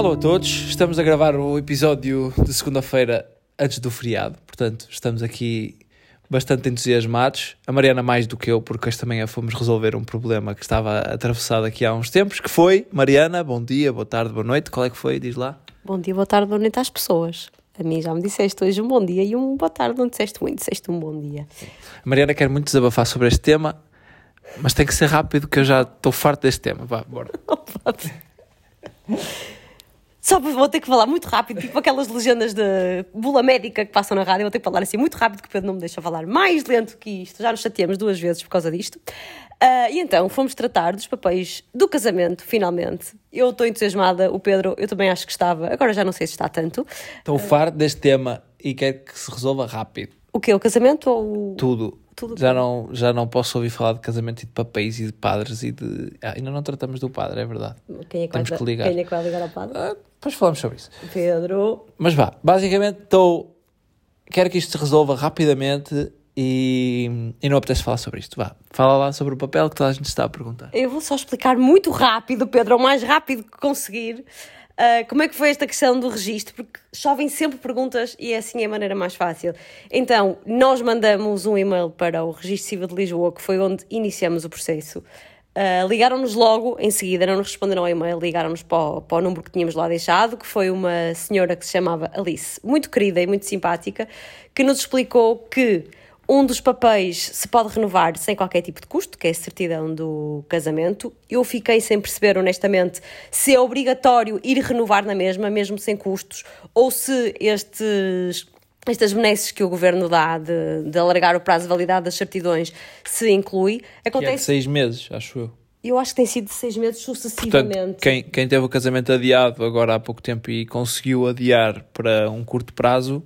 Alô a todos, estamos a gravar o episódio de segunda-feira antes do feriado, portanto estamos aqui bastante entusiasmados. A Mariana mais do que eu, porque esta manhã fomos resolver um problema que estava atravessado aqui há uns tempos, que foi, Mariana, bom dia, boa tarde, boa noite, qual é que foi? Diz lá. Bom dia, boa tarde, boa noite às pessoas. A mim já me disseste hoje um bom dia e um boa tarde, não disseste muito, disseste um bom dia. A Mariana quer muito desabafar sobre este tema, mas tem que ser rápido que eu já estou farto deste tema. Vá, bora. Só vou ter que falar muito rápido, tipo aquelas legendas de bula médica que passam na rádio, vou ter que falar assim muito rápido que o Pedro não me deixa falar mais lento que isto. Já nos chateamos duas vezes por causa disto. Uh, e então fomos tratar dos papéis do casamento, finalmente. Eu estou entusiasmada, o Pedro, eu também acho que estava, agora já não sei se está tanto. Estou farto deste tema e quero que se resolva rápido. O que? O casamento ou. Tudo. Tudo já, não, já não posso ouvir falar de casamento e de papéis e de padres e de. Ah, ainda não tratamos do padre, é verdade. Quem é que, Temos vai, que ligar. Quem é que vai ligar ao padre? Ah, depois falamos sobre isso. Pedro. Mas vá, basicamente estou. Quero que isto se resolva rapidamente e, e não apetece falar sobre isto. Vá, fala lá sobre o papel que toda a gente está a perguntar. Eu vou só explicar muito rápido, Pedro, o mais rápido que conseguir. Uh, como é que foi esta questão do registro? Porque chovem sempre perguntas e é assim a maneira mais fácil. Então, nós mandamos um e-mail para o Registro Civil de Lisboa, que foi onde iniciamos o processo. Uh, ligaram-nos logo em seguida, não nos responderam ao e-mail, ligaram-nos para, para o número que tínhamos lá deixado, que foi uma senhora que se chamava Alice, muito querida e muito simpática, que nos explicou que um dos papéis se pode renovar sem qualquer tipo de custo, que é a certidão do casamento. Eu fiquei sem perceber, honestamente, se é obrigatório ir renovar na mesma, mesmo sem custos, ou se estes estas benesses que o governo dá de, de alargar o prazo de validade das certidões se inclui. Acontece... Que é de seis meses, acho eu. Eu acho que tem sido de seis meses sucessivamente. Portanto, quem, quem teve o casamento adiado agora há pouco tempo e conseguiu adiar para um curto prazo,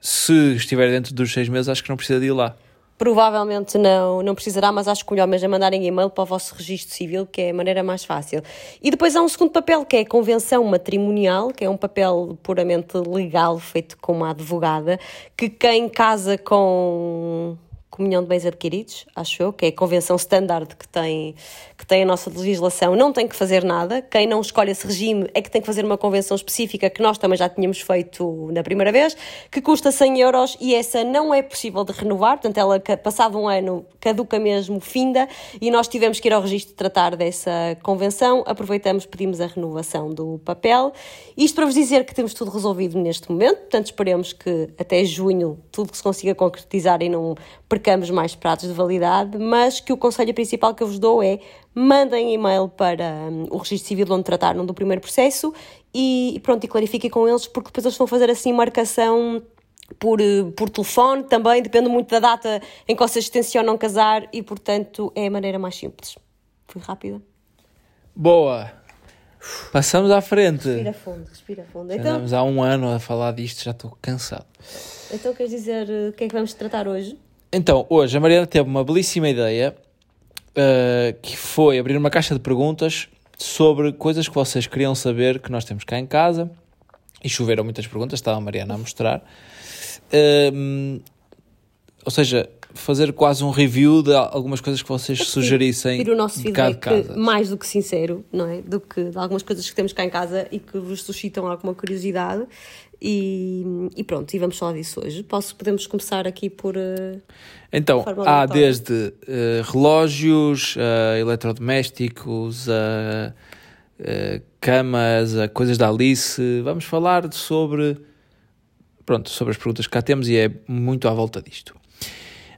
se estiver dentro dos seis meses, acho que não precisa de ir lá. Provavelmente não, não precisará, mas acho que melhor mesmo é mandarem e-mail para o vosso registro civil, que é a maneira mais fácil. E depois há um segundo papel, que é a convenção matrimonial, que é um papel puramente legal, feito com uma advogada, que quem casa com comunhão de bens adquiridos, acho eu, que é a convenção standard que tem, que tem a nossa legislação, não tem que fazer nada. Quem não escolhe esse regime é que tem que fazer uma convenção específica que nós também já tínhamos feito na primeira vez, que custa 100 euros e essa não é possível de renovar, portanto, ela, passado um ano, caduca mesmo, finda, e nós tivemos que ir ao registro tratar dessa convenção. Aproveitamos, pedimos a renovação do papel. Isto para vos dizer que temos tudo resolvido neste momento, portanto, esperemos que até junho tudo se consiga concretizar e não percamos mais pratos de validade, mas que o conselho principal que eu vos dou é mandem e-mail para um, o registro civil onde trataram do primeiro processo e, pronto, e clarifiquem com eles, porque depois eles vão fazer assim marcação por, eh, por telefone também, depende muito da data em que vocês tencionam casar e, portanto, é a maneira mais simples. Fui rápida. Boa! Passamos à frente. Respira fundo, respira fundo. Já então, andamos há um ano a falar disto, já estou cansado. Então queres dizer eh, o que é que vamos tratar hoje? Então, hoje a Mariana teve uma belíssima ideia uh, que foi abrir uma caixa de perguntas sobre coisas que vocês queriam saber que nós temos cá em casa. E choveram muitas perguntas, estava a Mariana a mostrar. Uh, ou seja, fazer quase um review de algumas coisas que vocês sugerissem. Ir o nosso feedback mais do que sincero, não é? Do que de algumas coisas que temos cá em casa e que vos suscitam alguma curiosidade. E, e, pronto, e vamos falar disso hoje. Posso, podemos começar aqui por. Uh, então, há desde uh, relógios, uh, eletrodomésticos, a camas, a coisas da Alice. Vamos falar sobre. Pronto, sobre as perguntas que cá temos e é muito à volta disto.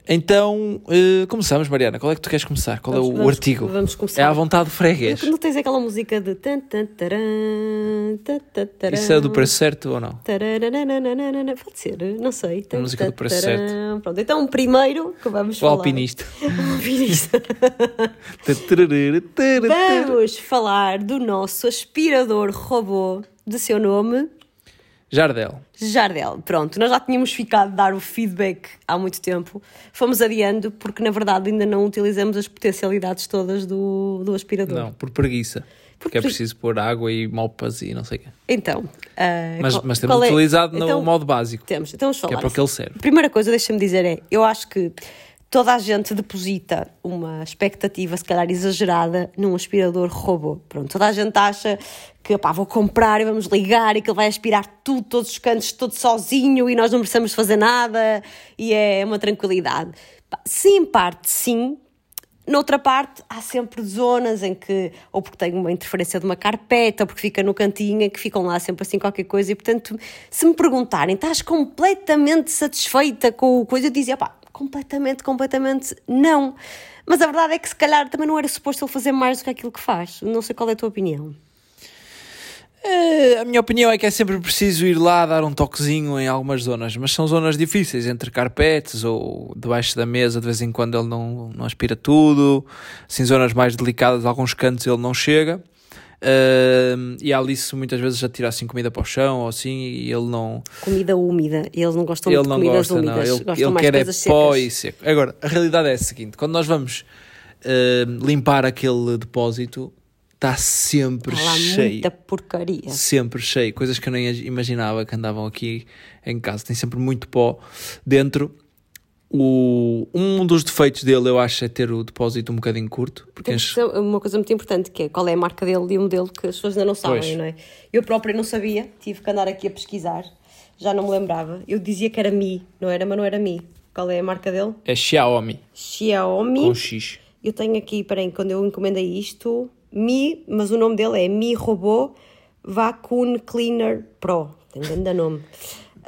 Então, uh, começamos, Mariana. Qual é que tu queres começar? Qual vamos, é o vamos, artigo? Vamos começar. É à vontade freguês. Não tens aquela música de. Isso é do preço certo ou não? Pode ser, não sei. A música do preço certo. Pronto, então primeiro que vamos o falar. Alpinista. O alpinista. vamos falar do nosso aspirador robô de seu nome. Jardel. Jardel, pronto, nós já tínhamos ficado a dar o feedback há muito tempo, fomos adiando porque na verdade ainda não utilizamos as potencialidades todas do, do aspirador. Não, por preguiça. Porque, porque é preciso pôr água e mopas e não sei o quê. Então. Uh, mas, mas temos é? utilizado no então, modo básico. Temos, então vamos falar. Que é para o que ele serve. Primeira coisa, deixa-me dizer, é: eu acho que toda a gente deposita uma expectativa, se calhar exagerada, num aspirador robô. Pronto, toda a gente acha que pá, vou comprar e vamos ligar e que ele vai aspirar tudo, todos os cantos, todo sozinho e nós não precisamos fazer nada e é uma tranquilidade. Sim, em parte, sim, Noutra parte, há sempre zonas em que, ou porque tem uma interferência de uma carpeta, ou porque fica no cantinho, que ficam lá sempre assim qualquer coisa, e portanto, se me perguntarem, estás completamente satisfeita com o coisa, eu dizia, pá, completamente, completamente não. Mas a verdade é que se calhar também não era suposto ele fazer mais do que aquilo que faz. Não sei qual é a tua opinião. É, a minha opinião é que é sempre preciso ir lá dar um toquezinho em algumas zonas, mas são zonas difíceis, entre carpetes ou debaixo da mesa, de vez em quando ele não, não aspira tudo, assim, zonas mais delicadas, alguns cantos ele não chega. Uh, e a Alice muitas vezes já tira assim comida para o chão ou assim e ele não. Comida úmida, eles não gostam ele de não comidas gosta, úmidas, não. Ele, ele quer é pó e seco. Agora, a realidade é a seguinte: quando nós vamos uh, limpar aquele depósito, está sempre Há lá cheio. muita porcaria. Sempre cheio. Coisas que eu nem imaginava que andavam aqui em casa. Tem sempre muito pó dentro. O, um dos defeitos dele, eu acho, é ter o depósito um bocadinho curto. Porque enche... uma coisa muito importante, que é qual é a marca dele e o modelo que as pessoas ainda não sabem, pois. não é? Eu própria não sabia, tive que andar aqui a pesquisar, já não me lembrava. Eu dizia que era Mi, não era, mas não era Mi. Qual é a marca dele? É Xiaomi. Xiaomi. Com X. Eu tenho aqui, peraí, quando eu encomendei isto, Mi, mas o nome dele é Mi Robô Vacuum Cleaner Pro. Tem grande nome.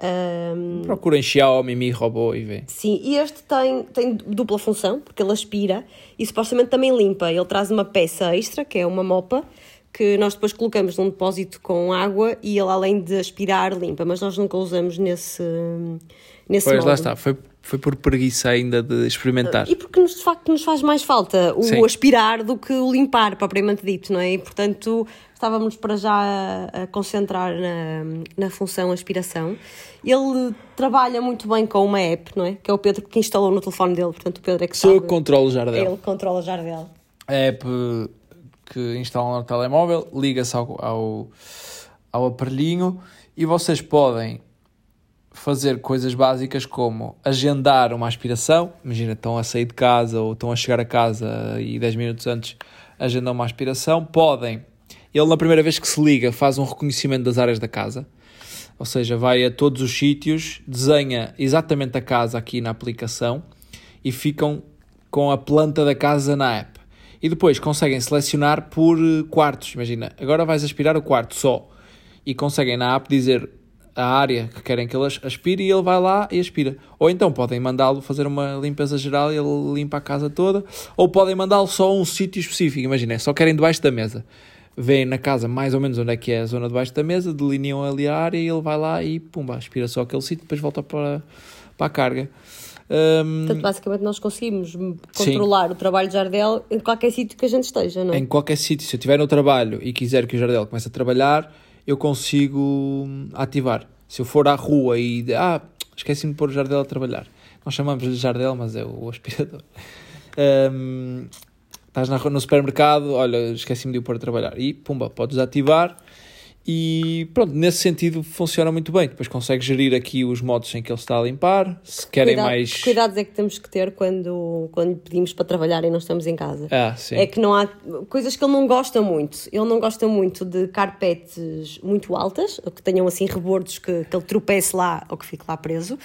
Um, Procurem Xiaomi Mi Robô e vê. Sim, e este tem, tem dupla função, porque ele aspira e supostamente também limpa. Ele traz uma peça extra, que é uma mopa, que nós depois colocamos num depósito com água e ele, além de aspirar, limpa. Mas nós nunca usamos nesse, nesse Pois modo. lá está, foi foi por preguiça ainda de experimentar. E porque nos, de facto nos faz mais falta o Sim. aspirar do que o limpar, propriamente dito, não é? E portanto estávamos para já a, a concentrar na, na função aspiração. Ele trabalha muito bem com uma app, não é? Que é o Pedro que instalou no telefone dele, portanto o Pedro é que Sou eu que controlo o Jardel. Ele controla o Jardel. A app que instalam no telemóvel liga-se ao, ao, ao aparelhinho e vocês podem fazer coisas básicas como agendar uma aspiração. Imagina, estão a sair de casa ou estão a chegar a casa e 10 minutos antes agendam uma aspiração. Podem. Ele, na primeira vez que se liga, faz um reconhecimento das áreas da casa. Ou seja, vai a todos os sítios, desenha exatamente a casa aqui na aplicação e ficam com a planta da casa na app. E depois conseguem selecionar por quartos. Imagina, agora vais aspirar o quarto só. E conseguem na app dizer a área que querem que ele aspire e ele vai lá e aspira. Ou então podem mandá-lo fazer uma limpeza geral e ele limpa a casa toda, ou podem mandá-lo só a um sítio específico. Imaginem, só querem debaixo da mesa. Vêem na casa mais ou menos onde é que é a zona debaixo da mesa, delineam ali a área e ele vai lá e pumba, aspira só aquele sítio, depois volta para, para a carga. Um, Portanto, basicamente nós conseguimos controlar sim. o trabalho de Jardel em qualquer sítio que a gente esteja, não é? Em qualquer sítio. Se eu estiver no trabalho e quiser que o Jardel comece a trabalhar, eu consigo ativar. Se eu for à rua e. Ah, esqueci-me de pôr o Jardel a trabalhar. Nós chamamos-lhe Jardel, mas é o aspirador. Um, estás na, no supermercado, olha, esqueci-me de o pôr a trabalhar. E pumba, podes ativar e pronto, nesse sentido funciona muito bem. Depois consegue gerir aqui os modos em que ele está a limpar. Se querem Cuidado, mais. Que cuidados é que temos que ter quando, quando pedimos para trabalhar e não estamos em casa? Ah, sim. É que não há coisas que ele não gosta muito. Ele não gosta muito de carpetes muito altas, ou que tenham assim rebordos que, que ele tropece lá ou que fique lá preso.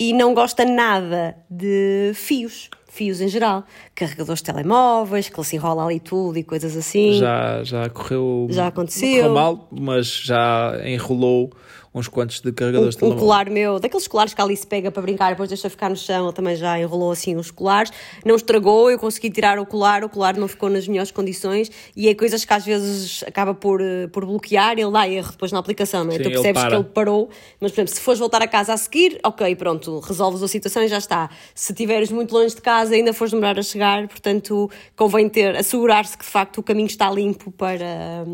E não gosta nada de fios fios em geral, carregadores de telemóveis, que ele se enrola ali tudo e coisas assim. Já, já correu. Já aconteceu. Correu mal, mas já enrolou uns quantos de carregadores um, de Um colar meu, daqueles colares que a Alice pega para brincar, depois deixa ficar no chão, ele também já enrolou assim os colares. Não estragou, eu consegui tirar o colar, o colar não ficou nas melhores condições e é coisas que às vezes acaba por, eh, por bloquear, ele dá erro depois na aplicação, não é? Sim, tu percebes ele que ele parou, mas por exemplo, se fores voltar a casa a seguir, ok, pronto, resolves a situação e já está. Se estiveres muito longe de casa, ainda fores demorar a chegar, portanto, convém ter, assegurar-se que de facto o caminho está limpo para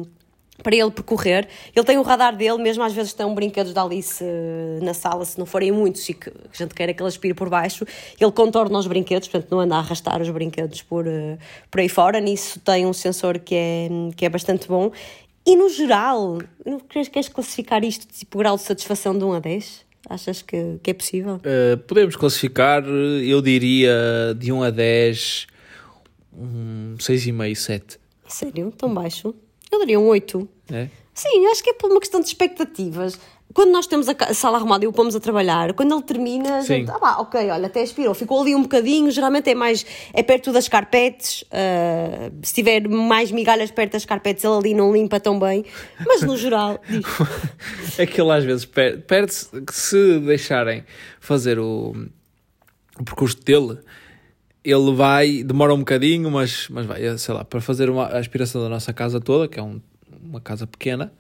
para ele percorrer. Ele tem o radar dele, mesmo às vezes estão brinquedos da Alice uh, na sala, se não forem muitos e que a gente queira que ele aspire por baixo, ele contorna os brinquedos, portanto não anda a arrastar os brinquedos por, uh, por aí fora. Nisso tem um sensor que é, que é bastante bom. E no geral, queres, queres classificar isto tipo grau de satisfação de 1 a 10? Achas que, que é possível? Uh, podemos classificar, eu diria, de 1 a 10, um 6,5, 7. Sério? Tão baixo? Eu daria um 8. É? Sim, acho que é por uma questão de expectativas. Quando nós temos a sala arrumada e o pomos a trabalhar, quando ele termina, a gente, ah, pá, ok, olha, até aspirou, ficou ali um bocadinho, geralmente é mais, é perto das carpetes, uh, se tiver mais migalhas perto das carpetes, ele ali não limpa tão bem, mas no geral. é que ele às vezes perde-se, se deixarem fazer o, o percurso dele, ele vai, demora um bocadinho, mas, mas vai, sei lá, para fazer uma, a aspiração da nossa casa toda, que é um, uma casa pequena,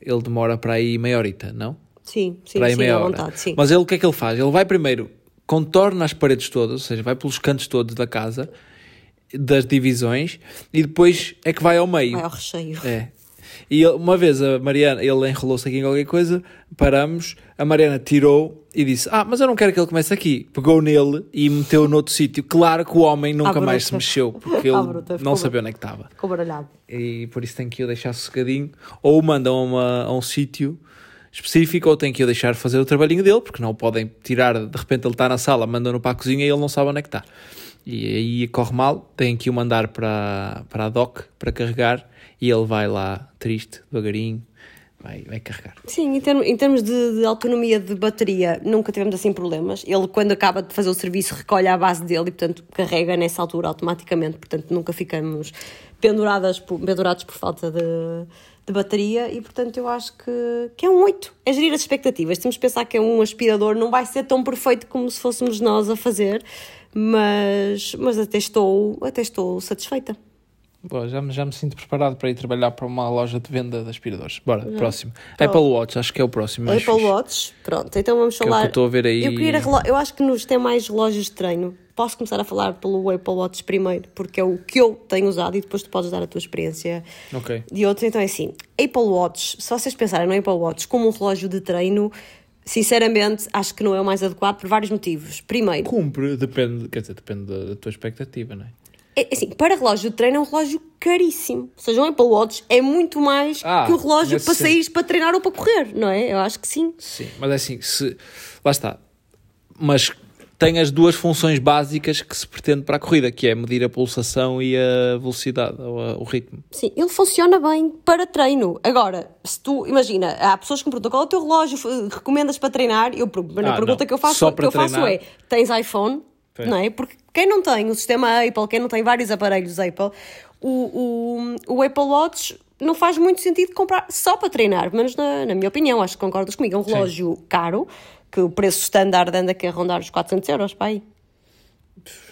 ele demora para aí meia horita, não? Sim, sim, para aí sim, meia hora. Vontade, sim. Mas ele o que é que ele faz? Ele vai primeiro, contorna as paredes todas, ou seja, vai pelos cantos todos da casa, das divisões, e depois é que vai ao meio. Vai ao recheio. É. E uma vez a Mariana, ele enrolou-se aqui em qualquer coisa, paramos, a Mariana tirou e disse: Ah, mas eu não quero que ele comece aqui. Pegou nele e meteu noutro sítio. Claro que o homem nunca mais se mexeu, porque ele não sabia onde é que estava. Ficou baralhado. E por isso tem que o deixar sossegadinho. Ou o mandam a, uma, a um sítio específico, ou tem que o deixar fazer o trabalhinho dele, porque não o podem tirar. De repente ele está na sala, mandam-no para a cozinha e ele não sabe onde é que está. E aí corre mal, tem que o mandar para, para a doc para carregar e ele vai lá triste, devagarinho, vai, vai carregar. Sim, em, term, em termos de, de, autonomia de bateria, nunca tivemos assim problemas. Ele, quando acaba de fazer o serviço, recolhe a base dele e, portanto, carrega nessa altura automaticamente. Portanto, nunca ficamos penduradas por, pendurados por falta de, de bateria e, portanto, eu acho que, que é um 8. É gerir as expectativas. Temos que pensar que é um aspirador, não vai ser tão perfeito como se fôssemos nós a fazer, mas, mas até, estou, até estou satisfeita. Boa, já, me, já me sinto preparado para ir trabalhar para uma loja de venda de aspiradores. Bora, já. próximo. Apple Watch, acho que é o próximo. Apple fixe. Watch, pronto, então vamos falar. Que é o que eu estou a ver aí. Eu, queria, eu acho que nos tem mais relógios de treino. Posso começar a falar pelo Apple Watch primeiro, porque é o que eu tenho usado e depois tu podes dar a tua experiência okay. de outros. Então é assim: Apple Watch, se vocês pensarem no Apple Watch como um relógio de treino, sinceramente, acho que não é o mais adequado por vários motivos. Primeiro. Cumpre, depende, quer dizer, depende da, da tua expectativa, não é? É, assim, para relógio de treino é um relógio caríssimo. Ou seja, um Apple Watch é muito mais ah, que o relógio para sair para treinar ou para correr, não é? Eu acho que sim. Sim, mas é assim, se. Lá está. Mas tem as duas funções básicas que se pretende para a corrida, que é medir a pulsação e a velocidade, ou a, o ritmo. Sim, ele funciona bem para treino. Agora, se tu, imagina, há pessoas que me perguntam qual é o teu relógio, recomendas para treinar? Eu, a ah, pergunta não. que eu faço, que eu faço é, tens iPhone? Não é? Porque quem não tem o sistema Apple, quem não tem vários aparelhos Apple, o, o, o Apple Watch não faz muito sentido comprar só para treinar, menos na, na minha opinião, acho que concordas comigo. É um relógio Sim. caro, que o preço standard anda aqui a rondar os 400 euros para aí.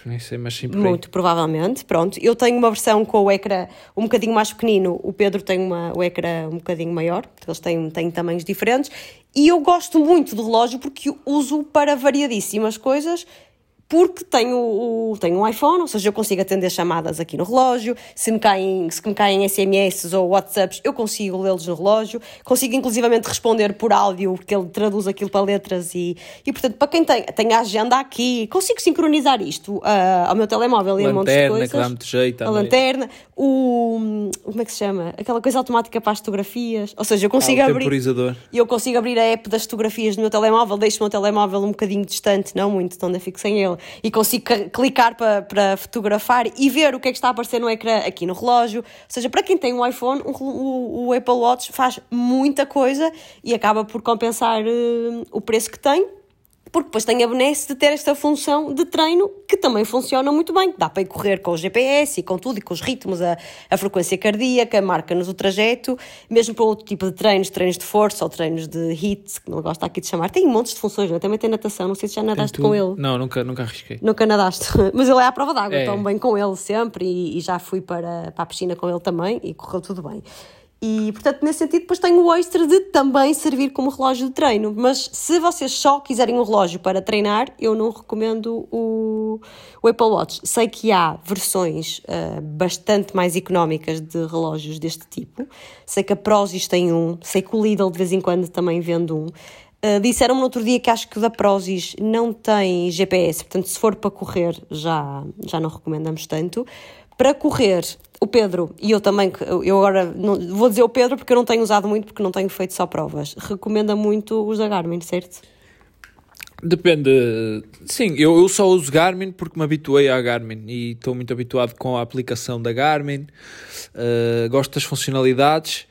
Nem sei, mas sim Muito provavelmente, pronto. Eu tenho uma versão com o ecrã um bocadinho mais pequenino, o Pedro tem uma, o ecrã um bocadinho maior, eles têm, têm tamanhos diferentes, e eu gosto muito do relógio porque uso para variadíssimas coisas porque tenho, o, tenho um iPhone, ou seja, eu consigo atender chamadas aqui no relógio, se me caem, se me caem SMS ou WhatsApps, eu consigo lê-los no relógio, consigo inclusivamente responder por áudio, porque ele traduz aquilo para letras e, e portanto, para quem tem, tem a agenda aqui, consigo sincronizar isto uh, ao meu telemóvel e a um monte de coisas. que dá muito jeito. A lanterna, o, como é que se chama? Aquela coisa automática para as fotografias, ou seja, eu consigo ah, abrir... E eu consigo abrir a app das fotografias do meu telemóvel, deixo o meu telemóvel um bocadinho distante, não muito, então ainda fico sem ele e consigo clicar para, para fotografar e ver o que é que está a aparecer no ecrã aqui no relógio. Ou seja, para quem tem um iPhone, o, o, o Apple Watch faz muita coisa e acaba por compensar uh, o preço que tem porque depois tem a benesse de ter esta função de treino que também funciona muito bem. Dá para ir correr com o GPS e com tudo, e com os ritmos, a, a frequência cardíaca, marca-nos o trajeto, mesmo para outro tipo de treinos, treinos de força ou treinos de HIIT, que não gosta aqui de chamar. Tem montes de funções, não? É? também tem natação, não sei se já nadaste com ele. Não, nunca, nunca arrisquei. Nunca nadaste, mas ele é à prova d'água, é. estou bem com ele sempre e, e já fui para, para a piscina com ele também e correu tudo bem. E, portanto, nesse sentido, depois tenho o extra de também servir como relógio de treino. Mas se vocês só quiserem um relógio para treinar, eu não recomendo o, o Apple Watch. Sei que há versões uh, bastante mais económicas de relógios deste tipo. Sei que a Prozis tem um, sei que o Lidl de vez em quando também vende um. Uh, Disseram-me no outro dia que acho que o da Prozis não tem GPS, portanto, se for para correr, já, já não recomendamos tanto. Para correr, o Pedro, e eu também, eu agora não, vou dizer o Pedro porque eu não tenho usado muito, porque não tenho feito só provas, recomenda muito os da Garmin, certo? Depende. Sim, eu, eu só uso Garmin porque me habituei à Garmin e estou muito habituado com a aplicação da Garmin. Uh, gosto das funcionalidades,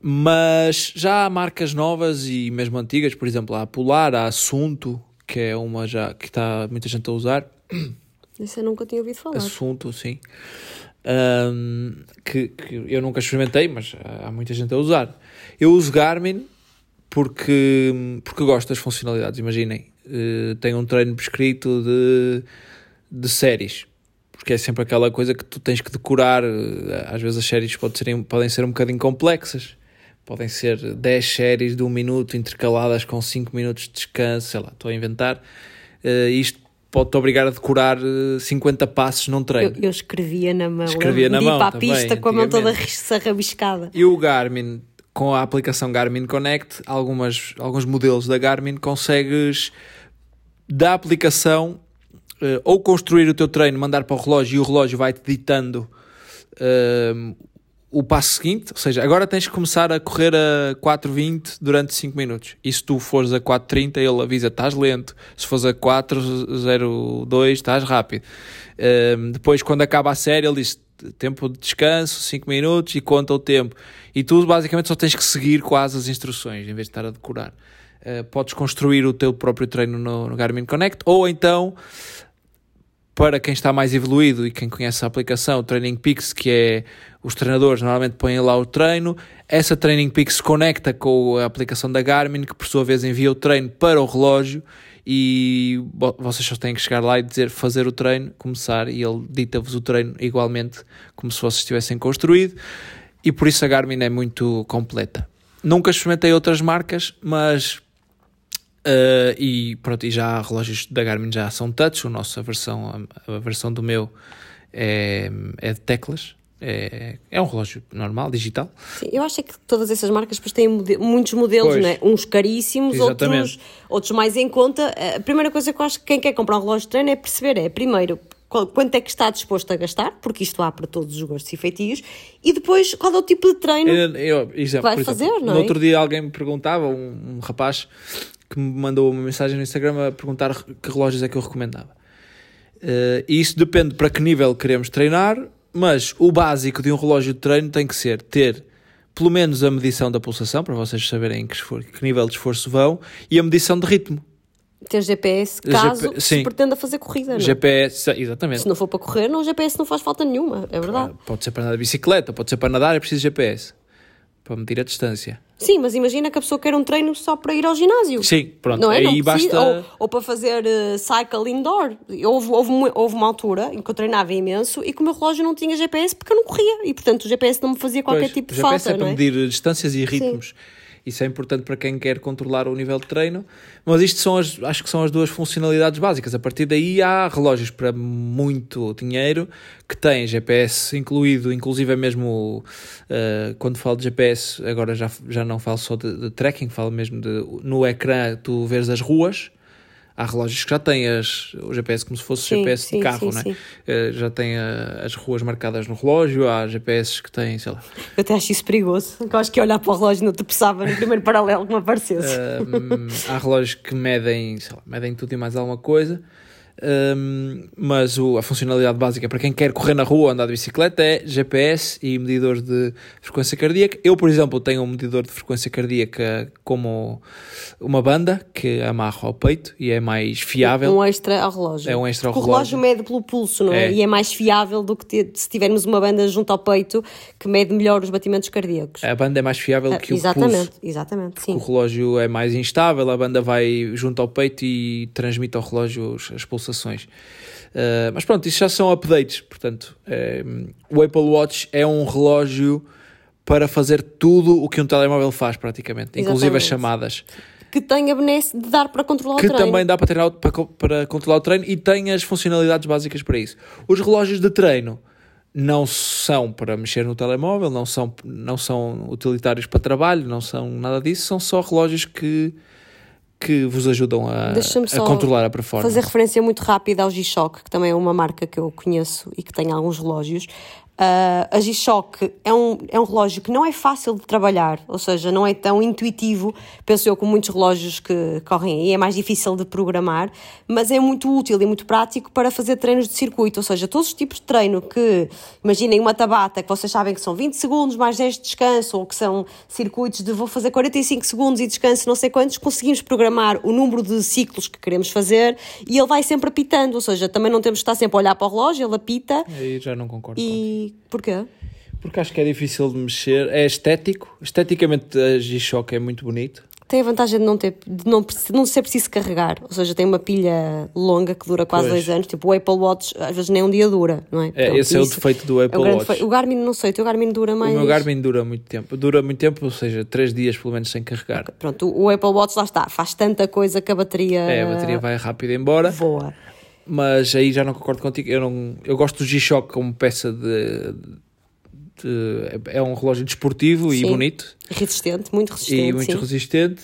mas já há marcas novas e mesmo antigas, por exemplo, a Polar, a Assunto, que é uma já que está muita gente a usar. Isso eu nunca tinha ouvido falar. Assunto, sim. Um, que, que eu nunca experimentei, mas há muita gente a usar. Eu uso Garmin porque, porque gosto das funcionalidades. Imaginem, uh, tenho um treino prescrito de, de séries, porque é sempre aquela coisa que tu tens que decorar. Eh, às vezes as séries podem ser, podem ser um bocadinho complexas, podem ser 10 séries de um minuto intercaladas com 5 minutos de descanso, sei lá, estou a inventar. Uh, isto pode-te obrigar a decorar 50 passos num treino. Eu, eu escrevia na mão, escrevia na mão para a também, pista com a mão toda rabiscada. E o Garmin com a aplicação Garmin Connect, algumas, alguns modelos da Garmin, consegues da aplicação uh, ou construir o teu treino, mandar para o relógio e o relógio vai-te ditando uh, o passo seguinte, ou seja, agora tens que começar a correr a 4.20 durante 5 minutos. E se tu fores a 4.30, ele avisa, estás lento. Se fores a 4.02, estás rápido. Uh, depois, quando acaba a série, ele diz, tempo de descanso, 5 minutos e conta o tempo. E tu basicamente só tens que seguir quase as instruções em vez de estar a decorar. Uh, podes construir o teu próprio treino no, no, Garmin Connect ou então, para quem está mais evoluído e quem conhece a aplicação, Training Peaks, que é os treinadores normalmente põem lá o treino, essa Training Peaks conecta com a aplicação da Garmin, que por sua vez envia o treino para o relógio e vocês só têm que chegar lá e dizer fazer o treino, começar. E ele dita-vos o treino igualmente como se vocês tivessem construído. E por isso a Garmin é muito completa. Nunca experimentei outras marcas, mas uh, e pronto, e já relógios da Garmin já são touch, a nossa versão, a, a versão do meu é, é de teclas, é, é um relógio normal, digital. Sim, eu acho é que todas essas marcas depois têm mode muitos modelos, né? uns caríssimos, outros, outros mais em conta. A primeira coisa que eu acho que quem quer comprar um relógio de treino é perceber, é primeiro quanto é que está disposto a gastar, porque isto há para todos os gostos e feitios, e depois qual é o tipo de treino eu, eu, que vai exemplo, fazer, não é? No outro dia alguém me perguntava, um, um rapaz que me mandou uma mensagem no Instagram a perguntar que relógios é que eu recomendava. Uh, e isso depende para que nível queremos treinar, mas o básico de um relógio de treino tem que ser ter pelo menos a medição da pulsação, para vocês saberem que, esforço, que nível de esforço vão, e a medição de ritmo. Ter GPS caso GP... se pretenda fazer corrida, não? É? GPS, exatamente. Se não for para correr, não, o GPS não faz falta nenhuma, é verdade. Pode ser para andar de bicicleta, pode ser para nadar, é preciso GPS para medir a distância. Sim, mas imagina que a pessoa quer um treino só para ir ao ginásio. Sim, pronto. Não é? Aí não basta... ou, ou, para fazer uh, cycle indoor. Houve, houve, houve uma altura em que eu treinava imenso e que o meu relógio não tinha GPS porque eu não corria. E, portanto, o GPS não me fazia qualquer pois, tipo de falta. O GPS é para é? medir distâncias e ritmos. Sim. Isso é importante para quem quer controlar o nível de treino. Mas isto são as, acho que são as duas funcionalidades básicas. A partir daí há relógios para muito dinheiro que têm GPS incluído, inclusive é mesmo uh, quando falo de GPS, agora já, já não falo só de, de tracking, falo mesmo de no ecrã tu vês as ruas há relógios que já têm as, o GPS como se fosse sim, GPS sim, de carro, sim, né? Uh, já têm uh, as ruas marcadas no relógio, há GPS que têm, sei lá. Eu até acho isso perigoso, eu acho que olhar para o relógio não te pesava no primeiro paralelo que me aparecesse. Uh, há relógios que medem, sei lá, medem tudo e mais alguma coisa. Um, mas o, a funcionalidade básica para quem quer correr na rua ou andar de bicicleta é GPS e medidor de frequência cardíaca. Eu, por exemplo, tenho um medidor de frequência cardíaca como uma banda que amarro ao peito e é mais fiável. Um extra ao relógio. É um extra ao relógio. O relógio mede pelo pulso, não é? é? E é mais fiável do que ter, se tivermos uma banda junto ao peito que mede melhor os batimentos cardíacos. A banda é mais fiável ah, que exatamente, o pulso. Exatamente, sim. O relógio é mais instável, a banda vai junto ao peito e transmite ao relógio as pulsações pulsações. Uh, mas pronto, isso já são updates. Portanto, um, o Apple Watch é um relógio para fazer tudo o que um telemóvel faz, praticamente, Exatamente. inclusive as chamadas. Que tem a benesse de dar para controlar que o treino. Que também dá para, treinar, para, para controlar o treino e tem as funcionalidades básicas para isso. Os relógios de treino não são para mexer no telemóvel, não são, não são utilitários para trabalho, não são nada disso, são só relógios que que vos ajudam a, a controlar a performance. Fazer referência muito rápida ao G-Shock, que também é uma marca que eu conheço e que tem alguns relógios. Uh, a G-Shock é um, é um relógio que não é fácil de trabalhar, ou seja, não é tão intuitivo, penso eu, como muitos relógios que correm aí, é mais difícil de programar, mas é muito útil e muito prático para fazer treinos de circuito, ou seja, todos os tipos de treino que, imaginem uma tabata que vocês sabem que são 20 segundos mais 10 de descanso, ou que são circuitos de vou fazer 45 segundos e descanso não sei quantos, conseguimos programar o número de ciclos que queremos fazer e ele vai sempre apitando, ou seja, também não temos que estar sempre a olhar para o relógio, ele apita. Aí já não concordo. E porquê? Porque acho que é difícil de mexer. É estético. Esteticamente a G-Shock é muito bonito. Tem a vantagem de não, ter, de não, não ser preciso carregar, ou seja, tem uma pilha longa que dura quase Pois. dois anos. Tipo, o Apple Watch às vezes nem um dia dura, não é? É, Pronto, esse é o defeito do é Apple grande Watch. defeito. O Garmin, não sei, o teu Garmin dura mais. O meu Garmin dura muito tempo. Dura muito tempo, ou seja, 3 dias pelo menos sem carregar. Pronto, o Apple Watch lá está, faz tanta coisa que a bateria. É, a bateria vai rápido embora. voa. Mas aí já não concordo contigo. Eu, não, eu gosto do G-Shock como peça de, de- É um relógio desportivo e Sim. bonito. Resistente, muito resistente. e muito sim. resistente.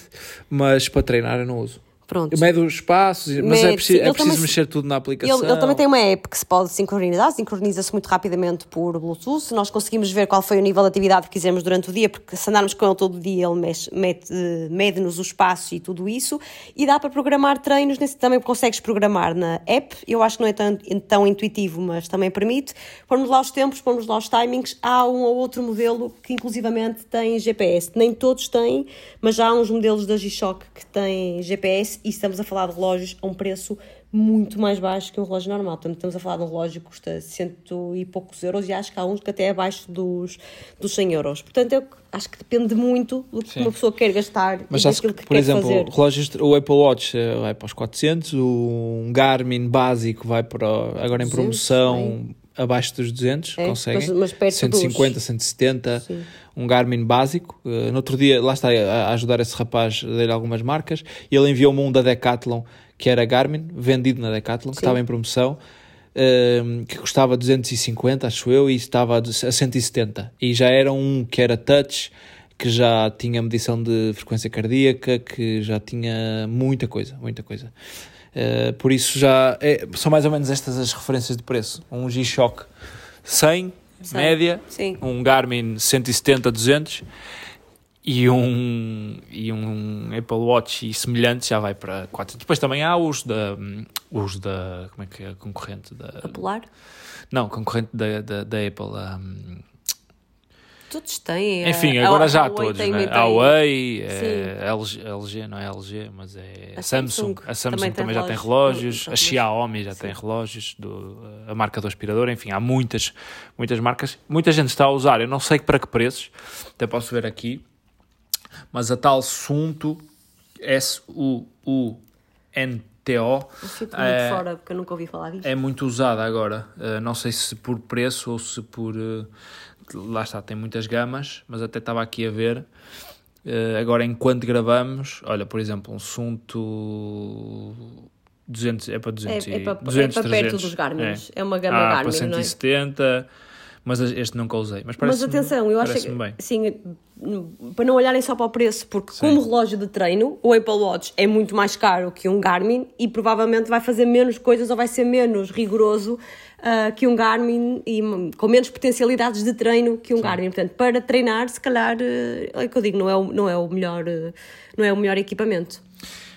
Mas para treinar eu não uso. Pronto. Eu medo os espaços, mas é Mede, preciso, sim. é preciso também- mexer tudo na aplicação. Ele, ele também tem uma app que se pode sincronizar, sincroniza-se muito rapidamente por Bluetooth. Nós conseguimos ver qual foi o nível de atividade que fizemos durante o dia, porque se andarmos com ele todo o dia, ele mede-nos o espaço e tudo isso. E dá para programar treinos, nesse, também consegues programar na app. Eu acho que não é tão, tão intuitivo, mas também permite. Pomos lá os tempos, pomos lá os timings. Há um ou outro modelo que, inclusivamente, tem GPS. Nem todos têm, mas já há uns modelos da G-Shock que têm GPS e estamos a falar de relógios a um preço muito mais baixo que um relógio normal. Portanto, estamos a falar de um relógio que custa cento e poucos euros e acho que há uns que até é abaixo dos, dos 100 euros. Portanto, eu acho que depende muito do que Sim. uma pessoa quer gastar Mas e daquilo que por quer exemplo, fazer. relógios, o Apple Watch eh, vai para os 400, o um Garmin básico vai para, agora em 200, promoção, abaixo dos 200, É, conseguem. mas- mas perto 150, dos- 170, Sim. um Garmin básico. Eh, no outro dia, lá está, a, a ajudar esse rapaz, dei-lhe algumas marcas, e ele enviou-me um da Decathlon, que era Garmin, vendido na Decathlon, que Sim. estava em promoção. eh, que custava 250, acho eu, e estava a 170. E já era um que era touch, que já tinha medição de frequência cardíaca, que já tinha muita coisa, muita coisa. Eh, por isso já é- são mais ou menos estas as referências de preço. Um G-Shock 100, Cem. média, Sim. um Garmin 170, 200 e um, e um Apple Watch e semelhante já vai para 400. Depois também há os da, os da como é que é, concorrente da, A Polar? não, concorrente da, da, da Apple, um, Todos têm. enfim, a- agora a- já a todos, tem- né? a Huawei, é. LG, LG, não é LG, mas é A Samsung, Samsung a Samsung também também, tem já tem relógios. a Xiaomi já Sim. tem relógios, do, a marca do aspirador, enfim, há muitas, muitas marcas, muita gente está a usar, eu não sei para que preços, até posso ver aqui, mas a tal Sunto, fico muito é, fora porque eu nunca ouvi falar disto. é muito usada agora. Uh, não sei se por preço ou se por. uh, lá está, tem muitas gamas, mas até estava aqui a ver. Uh, agora, enquanto gravamos, olha, por exemplo, um Sunto 200, é para 200, É- é e- para- é 200, para perto 300. dos Garmins. É uma gama ah, Garmin, para não é? 170, mas este nunca usei. Mas, Mas atenção, eu acho que bem. sim, para não olharem só para o preço, porque como relógio de treino, o Apple Watch é muito mais caro que um Garmin e provavelmente vai fazer menos coisas ou vai ser menos rigoroso ah, que um Garmin e com menos potencialidades de treino que um Garmin. Portanto, para treinar, se calhar, eh, é o que eu digo, não é o, não é o melhor, eh, não é o melhor equipamento.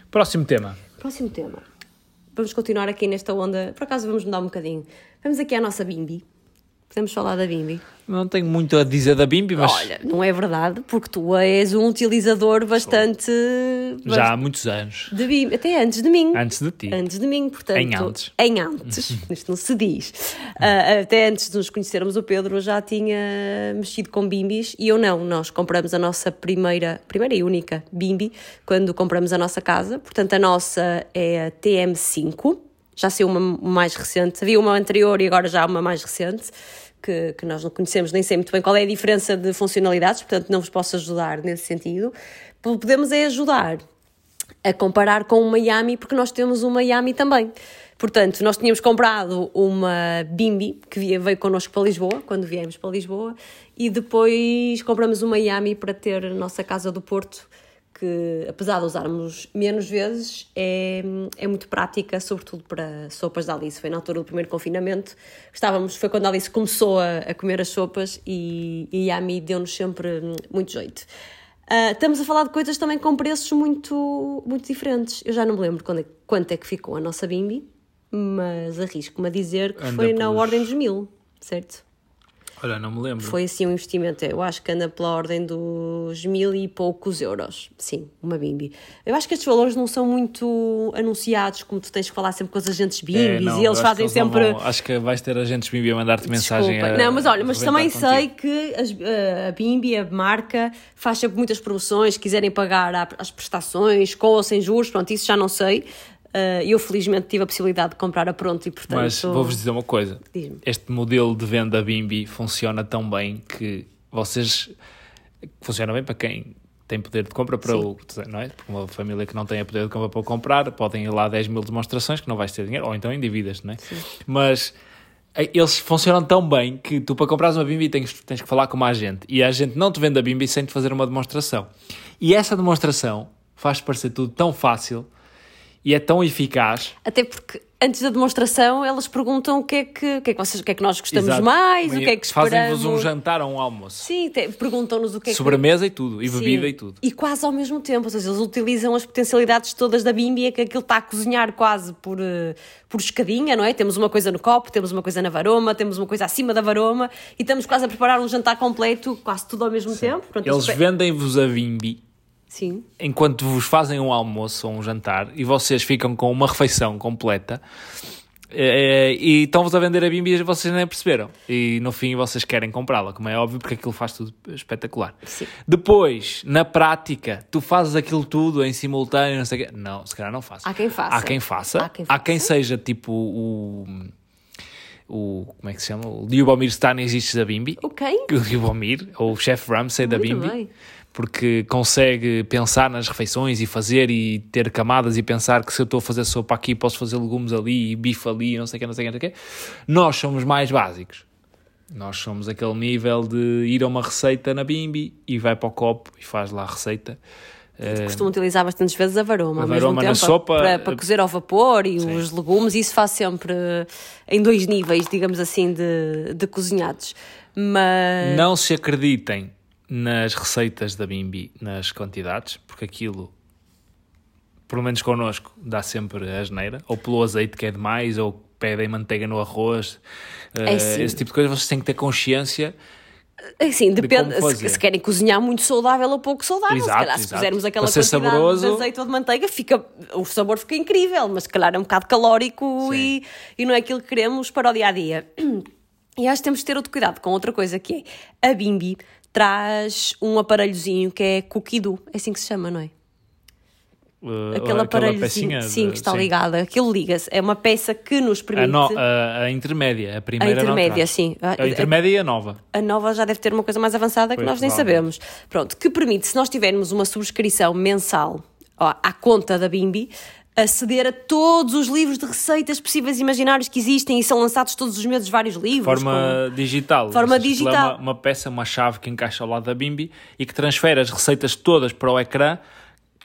Próximo tema. Próximo tema. Vamos continuar aqui nesta onda. Por acaso vamos mudar um bocadinho. Vamos aqui à nossa Bimbi. Podemos falar da Bimbi. Não tenho muito a dizer da Bimbi, mas Olha, não é verdade, porque tu és um utilizador bastante. já há muitos anos. De Bimbi, até antes de mim. Antes de ti. Antes de mim, portanto. Em antes. Em antes. Isto não se diz. Ah, até antes de nos conhecermos, o Pedro já tinha mexido com bimbis e eu não. Nós compramos a nossa primeira, primeira e única bimbi quando compramos a nossa casa. Portanto, a nossa é a TM5. Já saiu uma mais recente. Havia uma anterior e agora já há uma mais recente. Que, que nós não conhecemos, nem sei muito bem qual é a diferença de funcionalidades, portanto não vos posso ajudar nesse sentido. Podemos é ajudar a comparar com o Miami, porque nós temos um Miami também. Portanto, nós tínhamos comprado uma Bimbi, que veio connosco para Lisboa, quando viemos para Lisboa, e depois compramos um Miami para ter a nossa casa do Porto, que, apesar de usarmos menos vezes, é, é muito prática, sobretudo para sopas da Alice. Foi na altura do primeiro confinamento, estávamos, foi quando a Alice começou a, a comer as sopas e, e a mim deu-nos sempre muito jeito. Uh, estamos a falar de coisas também com preços muito, muito diferentes. Eu já não me lembro quando é, quanto é que ficou a nossa Bimbi, mas arrisco-me a dizer que Anda foi na ordem dos mil, certo? Olha, não me lembro. Foi assim um investimento, eu acho que anda pela ordem dos mil e poucos euros. Sim, uma Bimbi. Eu acho que estes valores não são muito anunciados, como tu tens que falar sempre com os agentes Bimbis É, não, e eles fazem não sempre. vão- acho que vais ter agentes Bibi a mandar-te mensagem. A- não, mas olha, mas também arrebentar sei contigo. que as- a Bimbi, a marca, faz sempre muitas promoções, se quiserem pagar as prestações, com ou sem juros, pronto, isso já não sei. Ah, eu felizmente tive a possibilidade de comprar a pronto e portanto. Mas vou-vos dizer uma coisa: este modelo de venda Bimbi funciona tão bem que vocês. Funciona bem para quem tem poder de compra para o. Não é? Porque uma família que não tem poder de compra para comprar, podem ir lá 10 mil demonstrações que não vais ter dinheiro, ou então endividas, não é? Mas. eh, Eles funcionam tão bem que tu, para comprares uma Bimbi, tens, tens que falar com uma agente. E a agente não te vende a Bimbi sem te fazer uma demonstração. E essa demonstração faz parecer tudo tão fácil e é tão eficaz Até porque antes da demonstração elas perguntam o que é que, o que, é que, vocês, o que, é que nós gostamos Exato. mais, o que é que esperamos. Fazem-vos um jantar ou um almoço. Sim, perguntam-nos o que é que. Sobremesa e tudo. E Sim. bebida e tudo. E quase ao mesmo tempo, ou seja, eles utilizam as potencialidades todas da Bimbi, é que aquilo está a cozinhar quase por, eh, por escadinha, não é? Temos uma coisa no copo, temos uma coisa na varoma, temos uma coisa acima da varoma e estamos quase a preparar um jantar completo, quase tudo ao mesmo tempo. Portanto, Eles pe- vendem-vos a Bimbi Sim. enquanto vos fazem um almoço ou um jantar e vocês ficam com uma refeição completa. eh, E estão-vos a vender a Bimbi e vocês nem perceberam. E no fim vocês querem comprá-la, como é óbvio, porque aquilo faz tudo espetacular. Sim. Depois, na prática, tu fazes aquilo tudo em simultâneo, não sei o quê. Não, se calhar não faço. Há quem faça. Há quem faça. Há quem faça. seja tipo o. o como é que se chama? O Liubomir Stanisic da Bimbi. O quem? O Liubomir, ou o chefe Ramsay da Bimbi. bem. Porque consegue pensar nas refeições e fazer e ter camadas e pensar que se eu estou a fazer sopa aqui, posso fazer legumes ali e bife ali, não sei o que, não sei o que, não sei o que. Nós somos mais básicos. Nós somos aquele nível de ir a uma receita na Bimbi e vai para o copo e faz lá a receita. Eh, Costumo utilizar bastantes vezes a varoma, A varoma na tempo, sopa, para, para eh, cozer ao vapor e os legumes, isso faz sempre em dois níveis, digamos assim, de, de cozinhados. Mas Não se acreditem nas receitas da Bimbi, nas quantidades, porque aquilo, pelo menos connosco, dá sempre a asneira, ou pelo azeite que é demais, ou pedem manteiga no arroz, É sim. esse tipo de coisa, vocês têm que ter consciência. assim, depende como se, se querem cozinhar muito saudável ou pouco saudável. se Exato, calhar, se pusermos aquela quantidade saboroso- de azeite ou de manteiga, fica, o sabor fica incrível, mas se calhar é um bocado calórico Sim. e, e não é aquilo que queremos para o dia a dia. E acho que temos de ter outro cuidado com outra coisa que é a Bimbi traz um aparelhozinho que é dough, é assim que se chama, não é? eh, Aquele aparelhozinho, sim, que está sim. ligado. Aquilo liga-se. É uma peça que nos A, permite. no- a- a intermédia, a primeira não intermédia, sim. A intermédia e a nova. A nova já deve ter uma coisa mais avançada que Pois, nós nem sabemos. Pronto, que permite, se nós tivermos uma subscrição mensal ó, à conta da Bimbi, aceder a todos os livros de receitas possíveis e imaginários que existem e são lançados todos os meses vários livros. Forma digital. Forma Ou seja, digital. É uma, uma peça, uma chave que encaixa ao lado da Bimbi e que transfere as receitas todas para o ecrã,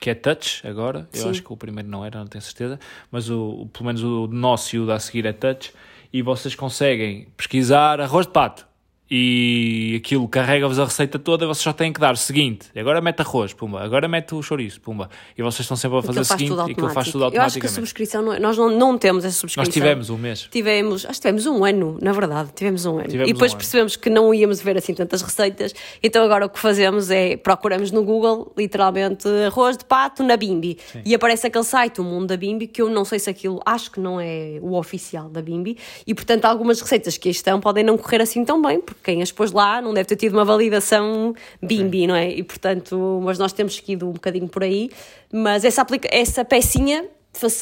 que é touch agora. Eu Sim. acho que o primeiro não era, não tenho certeza. Mas o, o- pelo menos o nosso e o da seguir é touch. E vocês conseguem pesquisar arroz de pato. E aquilo carrega-vos a receita toda e vocês só têm que dar o seguinte. Agora mete arroz, pumba. Agora mete o chouriço, pumba. E vocês estão sempre a fazer o seguinte e aquilo faz tudo automático. Eu acho que a automaticamente. subscrição, não é- nós não, não temos essa subscrição. Nós tivemos um mês. Tivemos, acho que tivemos um ano, na verdade, tivemos um ano. Tivemos e depois um ano. percebemos que não íamos ver assim tantas receitas, então agora o que fazemos é procuramos no Google, literalmente, arroz de pato na Bimbi. E aparece aquele site, o Mundo da Bimbi, que eu não sei se aquilo, acho que não é o oficial da Bimbi, e portanto algumas receitas que estão podem não correr assim tão bem, porque quem as pôs lá não deve ter tido uma validação Bimbi, não é? E portanto, mas nós temos seguido um bocadinho por aí, mas essa, aplica essa pecinha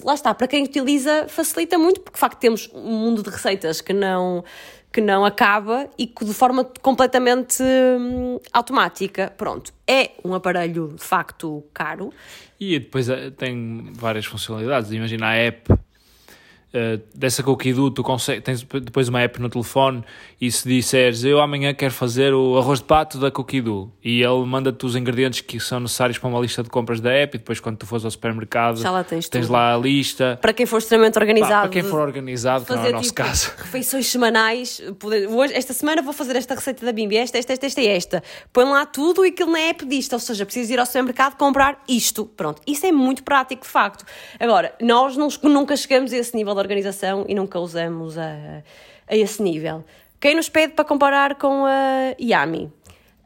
lá está, para quem utiliza facilita muito, porque de facto temos um mundo de receitas que não, que não acaba e que de forma completamente hum, automática. Pronto, é um aparelho de facto caro. E depois eh, tem várias funcionalidades. Imagina a app Uh, dessa Coquidu, tu consegue, tens depois uma app no telefone e se disseres eu amanhã quero fazer o arroz de pato da Coquidu e ele manda-te os ingredientes que são necessários para uma lista de compras da app e depois quando tu fores ao supermercado lá tens tens lá a lista. Para quem for extremamente organizado. Pá, para quem for organizado, que não é o nosso tipo, caso. refeições semanais. poder- hoje, esta semana vou fazer esta receita da Bimbi, esta, esta, esta, esta e esta. Põe lá tudo e aquilo na app disto. Ou seja, preciso ir ao supermercado comprar isto. Pronto. Isso é muito prático, de facto. Agora, nós nunca chegamos a esse nível de organização e nunca usamos a, a esse nível. Quem nos pede para comparar com a Yami?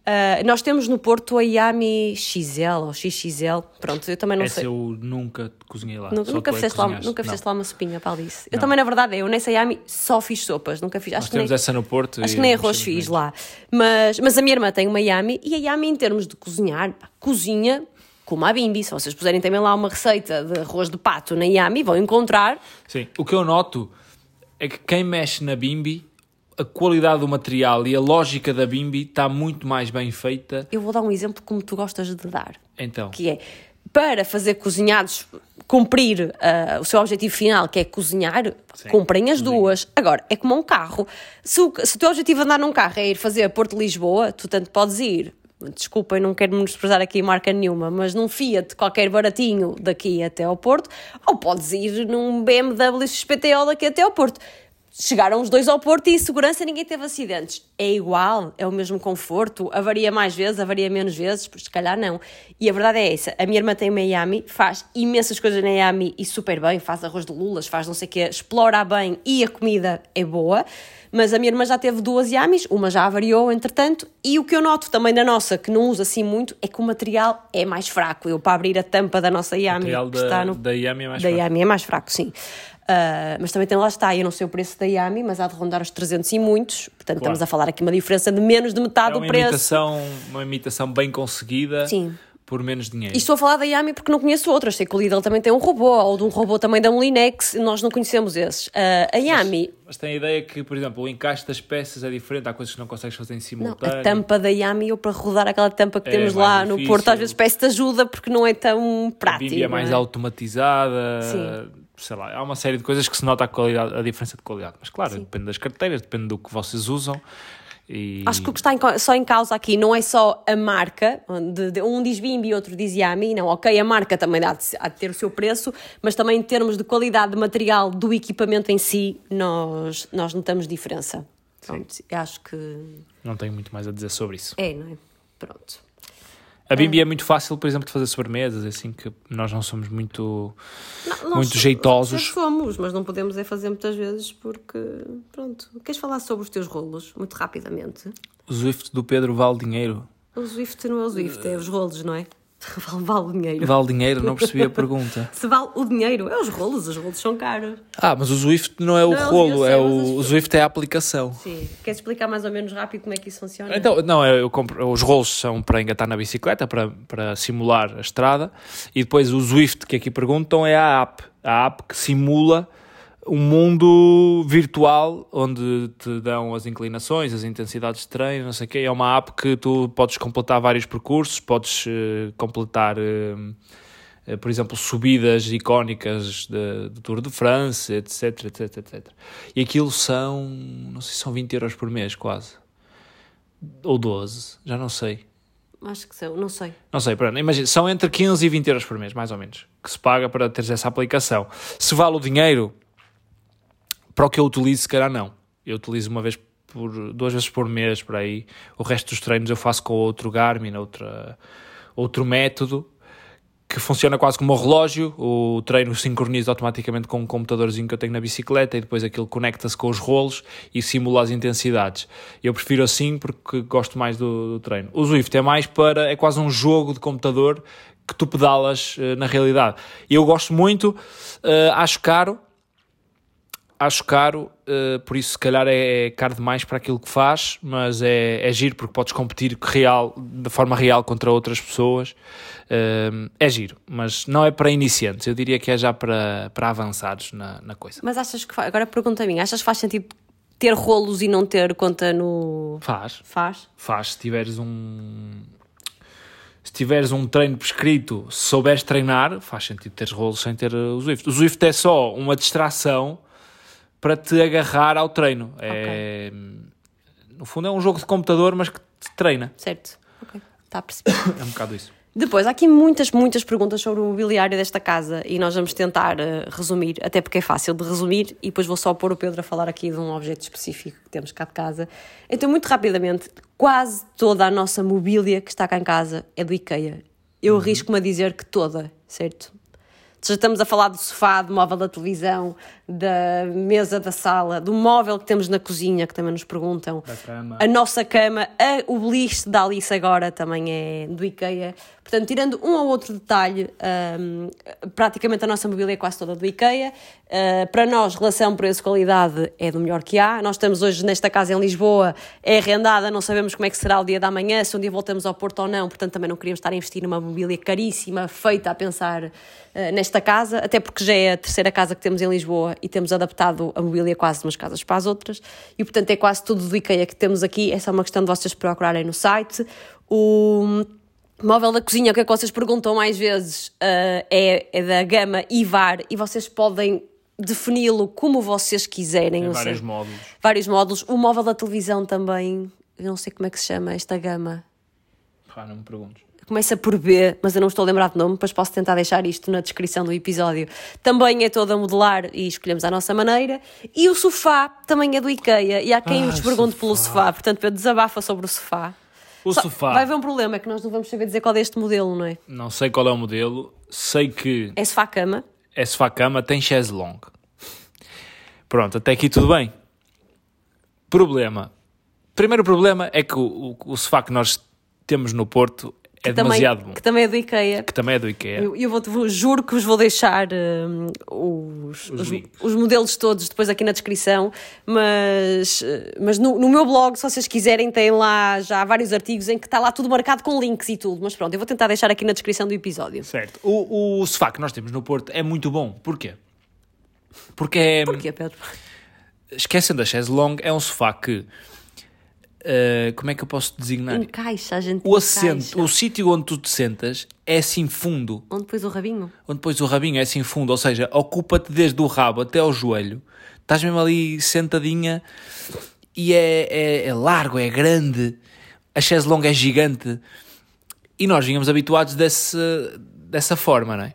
Ah, nós temos no Porto a Yami XL ou XXL. Pronto, eu também não Essa sei. eu nunca cozinhei lá. Nunca, nunca fizeste, lá, nunca fizeste lá uma sopinha para Alice. Eu Não. também, na verdade, eu nessa Yami só fiz sopas. Nunca fiz. Nós Acho que, nem, temos essa no Porto. acho que nem arroz fiz lá. Mas, mas a minha irmã tem uma Yami e a Yami, em termos de cozinhar, cozinha como a Bimbi. Se vocês puserem também lá uma receita de arroz de pato na Yami, vão encontrar. Sim, o que eu noto é que quem mexe na Bimbi, a qualidade do material e a lógica da Bimbi está muito mais bem feita. Eu vou dar um exemplo como tu gostas de dar. Então, que é para fazer cozinhados cumprir ah, o seu objetivo final, que é cozinhar, cumprem as duas. Agora, é como um carro. Se o, se o teu objetivo de andar num carro é ir fazer a Porto de Lisboa, tu tanto podes ir. Desculpem, não quero menosprezar aqui marca nenhuma, mas num Fiat qualquer baratinho daqui até ao Porto, ou podes ir num BMW XPTO daqui até ao Porto. Chegaram os dois ao Porto e em segurança ninguém teve acidentes. É igual, é o mesmo conforto, avaria mais vezes, avaria menos vezes, pois se calhar não. E a verdade é essa, a minha irmã tem uma Yami, faz imensas coisas na Yami e super bem, faz arroz de lulas, faz não sei o quê, explora bem e a comida é boa, mas a minha irmã já teve duas Yamis, uma já avariou entretanto, e o que eu noto também da nossa, que não usa assim muito, é que o material é mais fraco. Eu para abrir a tampa da nossa o Yami, material que da, está no da Yami é mais da fraco. Yami é mais fraco, sim. Ah, mas também tem lá está, eu não sei o preço da Yami, mas há de rondar os 300 e muitos, portanto Claro. estamos a falar aqui uma diferença de menos de metade É do uma preço. imitação, uma imitação bem conseguida Sim. por menos dinheiro. E estou a falar da Yami porque não conheço outras, sei que o Lidl também tem um robô, ou de um robô também da Molinex, nós não conhecemos esses. Ah, a Yami, Mas tem a ideia que, por exemplo, o encaixe das peças é diferente, há coisas que não consegues fazer em não, simultâneo. a tampa da Yami, eu para rodar aquela tampa que É temos lá no difícil. Porto, às vezes peço-te ajuda porque não é tão A prático. Bimbi é não mais é? automatizada, Sim. Sei lá, há uma série de coisas que se nota a, qualidade, a diferença de qualidade. Mas claro, depende das carteiras, depende do que vocês usam. E... Acho que o que está em só em causa aqui não é só a marca, onde de- um diz Bimbi e outro diz Yami, não, ok, a marca também há de, há de ter o seu preço, mas também em termos de qualidade de material do equipamento em si, nós, nós notamos diferença. Pronto, acho que Não tenho muito mais a dizer sobre isso. é, não é? Pronto. A Bimbi é muito fácil, por exemplo, de fazer sobremesas, assim que nós não somos muito, Não, muito nós- jeitosos. nós somos, mas não podemos é fazer muitas vezes porque, pronto. Queres falar sobre os teus rolos, muito rapidamente? O Zwift do Pedro vale dinheiro. O Zwift não é o Zwift, é os rolos, não é? Vale, vale o dinheiro. Vale dinheiro? Não percebi a pergunta. Se vale o dinheiro, é os rolos, os rolos são caros. Ah, mas o Zwift não é o Não, rolo, sei, é o, o Zwift é a aplicação. Sim. Queres explicar mais ou menos rápido como é que isso funciona? Então, não, eu compro, os rolos são para engatar na bicicleta, para, para simular a estrada, e depois o Zwift, que aqui perguntam, é a app. A app que simula um mundo virtual onde te dão as inclinações, as intensidades de treino, não sei o quê. É uma app que tu podes completar vários percursos, podes eh, completar, eh, eh, por exemplo, subidas icónicas do Tour de France, etc, etc, etc. E aquilo são, não sei se são 20 euros por mês, quase. Ou 12, já não sei. Acho que são, não sei. Não sei, pronto, imagina, são entre 15 e 20 euros por mês, mais ou menos, que se paga para teres essa aplicação. Se vale o dinheiro, para o que eu utilizo, se calhar não. Eu utilizo uma vez por, duas vezes por mês, por aí. O resto dos treinos eu faço com outro Garmin, outra, outro método, que funciona quase como um relógio. O treino sincroniza automaticamente com um computadorzinho que eu tenho na bicicleta e depois aquilo conecta-se com os rolos e simula as intensidades. Eu prefiro assim porque gosto mais do, do treino. O Zwift é mais para, é quase um jogo de computador que tu pedalas eh, na realidade. Eu gosto muito, eh, acho caro, acho caro, eh, por isso se calhar é, é caro demais para aquilo que faz, mas é, é giro porque podes competir real, de forma real contra outras pessoas. Eh, é giro, mas não é para iniciantes, eu diria que é já para, para avançados na, na coisa. Mas achas que faz, agora pergunta a mim, achas que faz sentido ter rolos e não ter conta no. Faz, Faz? faz. Se tiveres um. Se tiveres um treino prescrito, se souberes treinar, faz sentido teres rolos sem ter uh, o Zwift. O Zwift é só uma distração para te agarrar ao treino. É, No fundo é um jogo de computador, mas que te treina. Certo. Ok. Está a perceber. É um bocado isso. Depois, há aqui muitas, muitas perguntas sobre o mobiliário desta casa e nós vamos tentar eh, resumir, até porque é fácil de resumir, e depois vou só pôr o Pedro a falar aqui de um objeto específico que temos cá de casa. Então, muito rapidamente, quase toda a nossa mobília que está cá em casa é do IKEA. Eu arrisco-me a dizer que toda, certo? Já estamos a falar do sofá, do móvel da televisão, da mesa da sala, do móvel que temos na cozinha, que também nos perguntam. Da cama. A nossa cama, a, o beliche da Alice agora também é do IKEA. Portanto, tirando um ou outro detalhe, hum, praticamente a nossa mobília é quase toda do IKEA. Uh, para nós, relação preço-qualidade é do melhor que há. Nós estamos hoje nesta casa em Lisboa, é arrendada, não sabemos como é que será o dia da manhã, se um dia voltamos ao Porto ou não, portanto também não queríamos estar a investir numa mobília caríssima, feita a pensar uh, nesta casa, até porque já é a terceira casa que temos em Lisboa e temos adaptado a mobília quase de umas casas para as outras, e portanto é quase tudo do IKEA que temos aqui, é só uma questão de vocês procurarem no site. O móvel da cozinha, o que é que vocês perguntam mais vezes, uh, é, é da gama IVAR, e vocês podem defini-lo como vocês quiserem. Tem vários seja, módulos. vários módulos. O móvel da televisão também, eu não sei como é que se chama esta gama. Pá, não me perguntes. Começa por B, mas eu não estou a lembrar de nome, depois posso tentar deixar isto na descrição do episódio. Também é toda a modelar e escolhemos à nossa maneira. E o sofá também é do IKEA. E há quem Ah, nos pergunte sofá. pelo sofá, portanto, Pedro, desabafa sobre o sofá. O Só- sofá. Vai haver um problema, é que nós não vamos saber dizer qual é este modelo, não é? Não sei qual é o modelo. Sei que É sofá-cama. é sofá-cama, tem chaise longue. Pronto, até aqui tudo bem. Problema. Primeiro problema é que o, o, o sofá que nós temos no Porto é também, demasiado bom. que também é do IKEA. Que também é do IKEA. Eu, eu vou, vou- juro que vos vou deixar hum, os, Os os, os modelos todos depois aqui na descrição, mas, mas no, no meu blog, se vocês quiserem, tem lá já vários artigos em que está lá tudo marcado com links e tudo. Mas pronto, eu vou tentar deixar aqui na descrição do episódio. Certo. O, o sofá que nós temos no Porto é muito bom. Porquê? Porque é. Porquê, Pedro? Esquecendo a chaise longue, é um sofá que. Eh, como é que eu posso designar? Encaixa, a gente O assento, encaixa. o sítio onde tu te sentas é assim fundo. Onde pôs o rabinho? onde depois o rabinho é assim fundo, ou seja, ocupa-te desde o rabo até ao joelho, estás mesmo ali sentadinha e é, é, é largo, é grande, a chaise longue é gigante e nós vínhamos habituados desse, dessa forma, não é?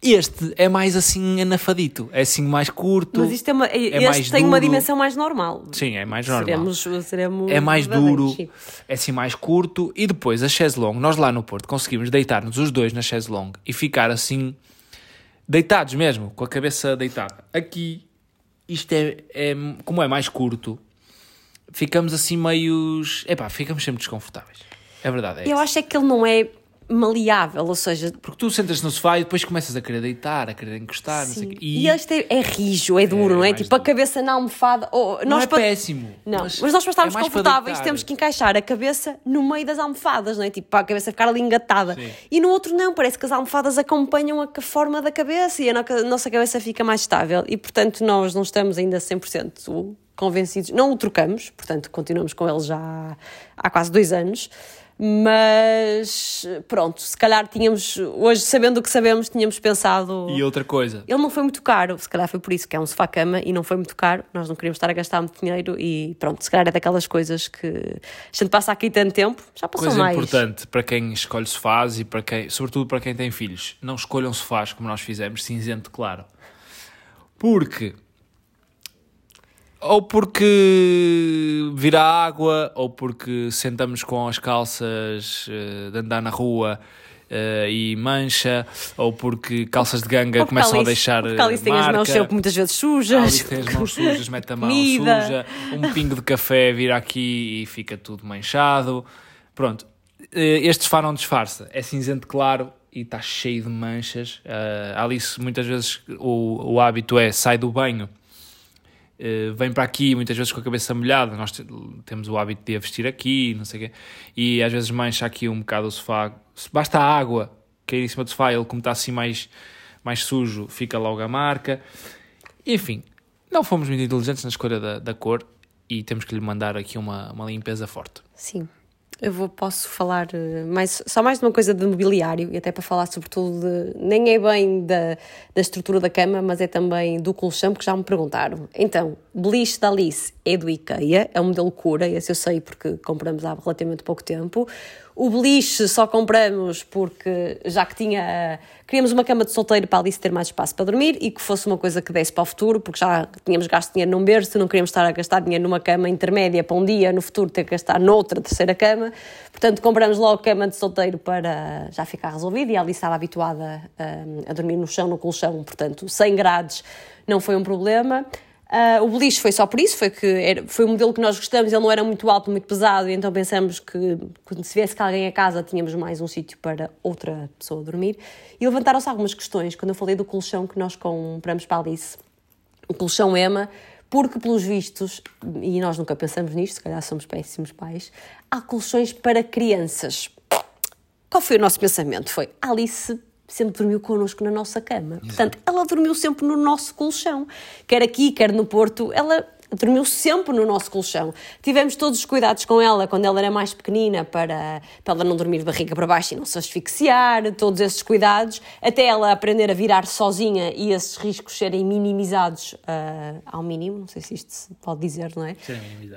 Este é mais assim anafadito, é assim mais curto, Mas isto é uma, é este mais tem uma duro. dimensão mais normal. sim, é mais normal. Seremos, seremos É mais duro, sim. é assim mais curto e depois a chaise longue, nós lá no Porto conseguimos deitar-nos os dois na chaise longue e ficar assim deitados mesmo, com a cabeça deitada. Aqui, isto é, é como é mais curto, ficamos assim meios, epá, ficamos sempre desconfortáveis. É verdade, é Eu isso. acho é que ele não é maleável, ou seja, Porque tu sentas no sofá e depois começas a querer deitar, a querer encostar, não sei o Sim. quê. E, este é, é rijo, é duro, É não é? mais Tipo, a duro. cabeça na almofada. Oh, não é pa- péssimo. Não, mas, nós para estarmos é confortáveis temos que encaixar a cabeça no meio das almofadas, não é? Tipo, para a cabeça ficar ali engatada. Sim. E no outro não, parece que as almofadas acompanham a forma da cabeça e a no- nossa cabeça fica mais estável. E portanto nós não estamos ainda 100% convencidos, não o trocamos, portanto continuamos com ele já há quase dois anos. Mas pronto, se calhar tínhamos, hoje sabendo o que sabemos, tínhamos pensado. E outra coisa, Ele não foi muito caro, se calhar foi por isso que é um sofá-cama e não foi muito caro. Nós não queríamos estar a gastar muito dinheiro e pronto, se calhar é daquelas coisas que a gente passa aqui tanto tempo, já passou Coisa mais. importante para quem escolhe sofás e para quem, sobretudo para quem tem filhos, não escolham sofás como nós fizemos, cinzento claro. Porque ou porque vira água, ou porque sentamos com as calças eh, de andar na rua eh, e mancha, ou porque calças de ganga porque começam a deixar porque tem as marca. mãos sempre muitas vezes sujas. ali tem as mãos sujas, mete a mão Comida. suja, um pingo de café vira aqui e fica tudo manchado. Pronto, Eh, este sofá não disfarça, é cinzento claro e está cheio de manchas. Eh, a Alice, muitas vezes, o, o hábito é sai do banho, eh, vem para aqui, muitas vezes com a cabeça molhada. Nós te- temos o hábito de a vestir aqui, não sei o quê, e às vezes mancha aqui um bocado o sofá. Basta a água cair em cima do sofá, ele, como está assim mais, mais sujo, fica logo a marca. Enfim, não fomos muito inteligentes na escolha da, da cor e temos que lhe mandar aqui uma, uma limpeza forte. Sim. Eu vou, posso falar eh, mais, só mais de uma coisa de mobiliário e até para falar sobretudo de, nem é bem da, da estrutura da cama, mas é também do colchão, porque já me perguntaram. Então, beliche da Alice é do IKEA, é um modelo cura, esse eu sei porque compramos há relativamente pouco tempo. O beliche só compramos porque já que tinha. Queríamos uma cama de solteiro para a Alice ter mais espaço para dormir e que fosse uma coisa que desse para o futuro, porque já tínhamos gasto dinheiro num berço, não queríamos estar a gastar dinheiro numa cama intermédia para um dia, no futuro ter que gastar noutra terceira cama. Portanto, compramos logo cama de solteiro para já ficar resolvido e a Alice estava habituada a, a dormir no chão, no colchão, portanto, 100 graus não foi um problema. Uh, o beliche foi só por isso, foi que era, foi um modelo que nós gostamos, ele não era muito alto, muito pesado, e então pensamos que quando se viesse cá alguém a casa tínhamos mais um sítio para outra pessoa dormir. E levantaram-se algumas questões quando eu falei do colchão que nós compramos para a Alice, o colchão Ema, porque pelos vistos, e nós nunca pensamos nisto, se calhar somos péssimos pais, há colchões para crianças. Qual foi o nosso pensamento? Foi Alice sempre dormiu connosco na nossa cama. Exato. Portanto, ela dormiu sempre no nosso colchão. Quer aqui, quer no Porto, ela dormiu sempre no nosso colchão. Tivemos todos os cuidados com ela quando ela era mais pequenina para, para ela não dormir de barriga para baixo e não se asfixiar, todos esses cuidados, até ela aprender a virar sozinha e esses riscos serem minimizados uh, ao mínimo, não sei se isto se pode dizer, não é?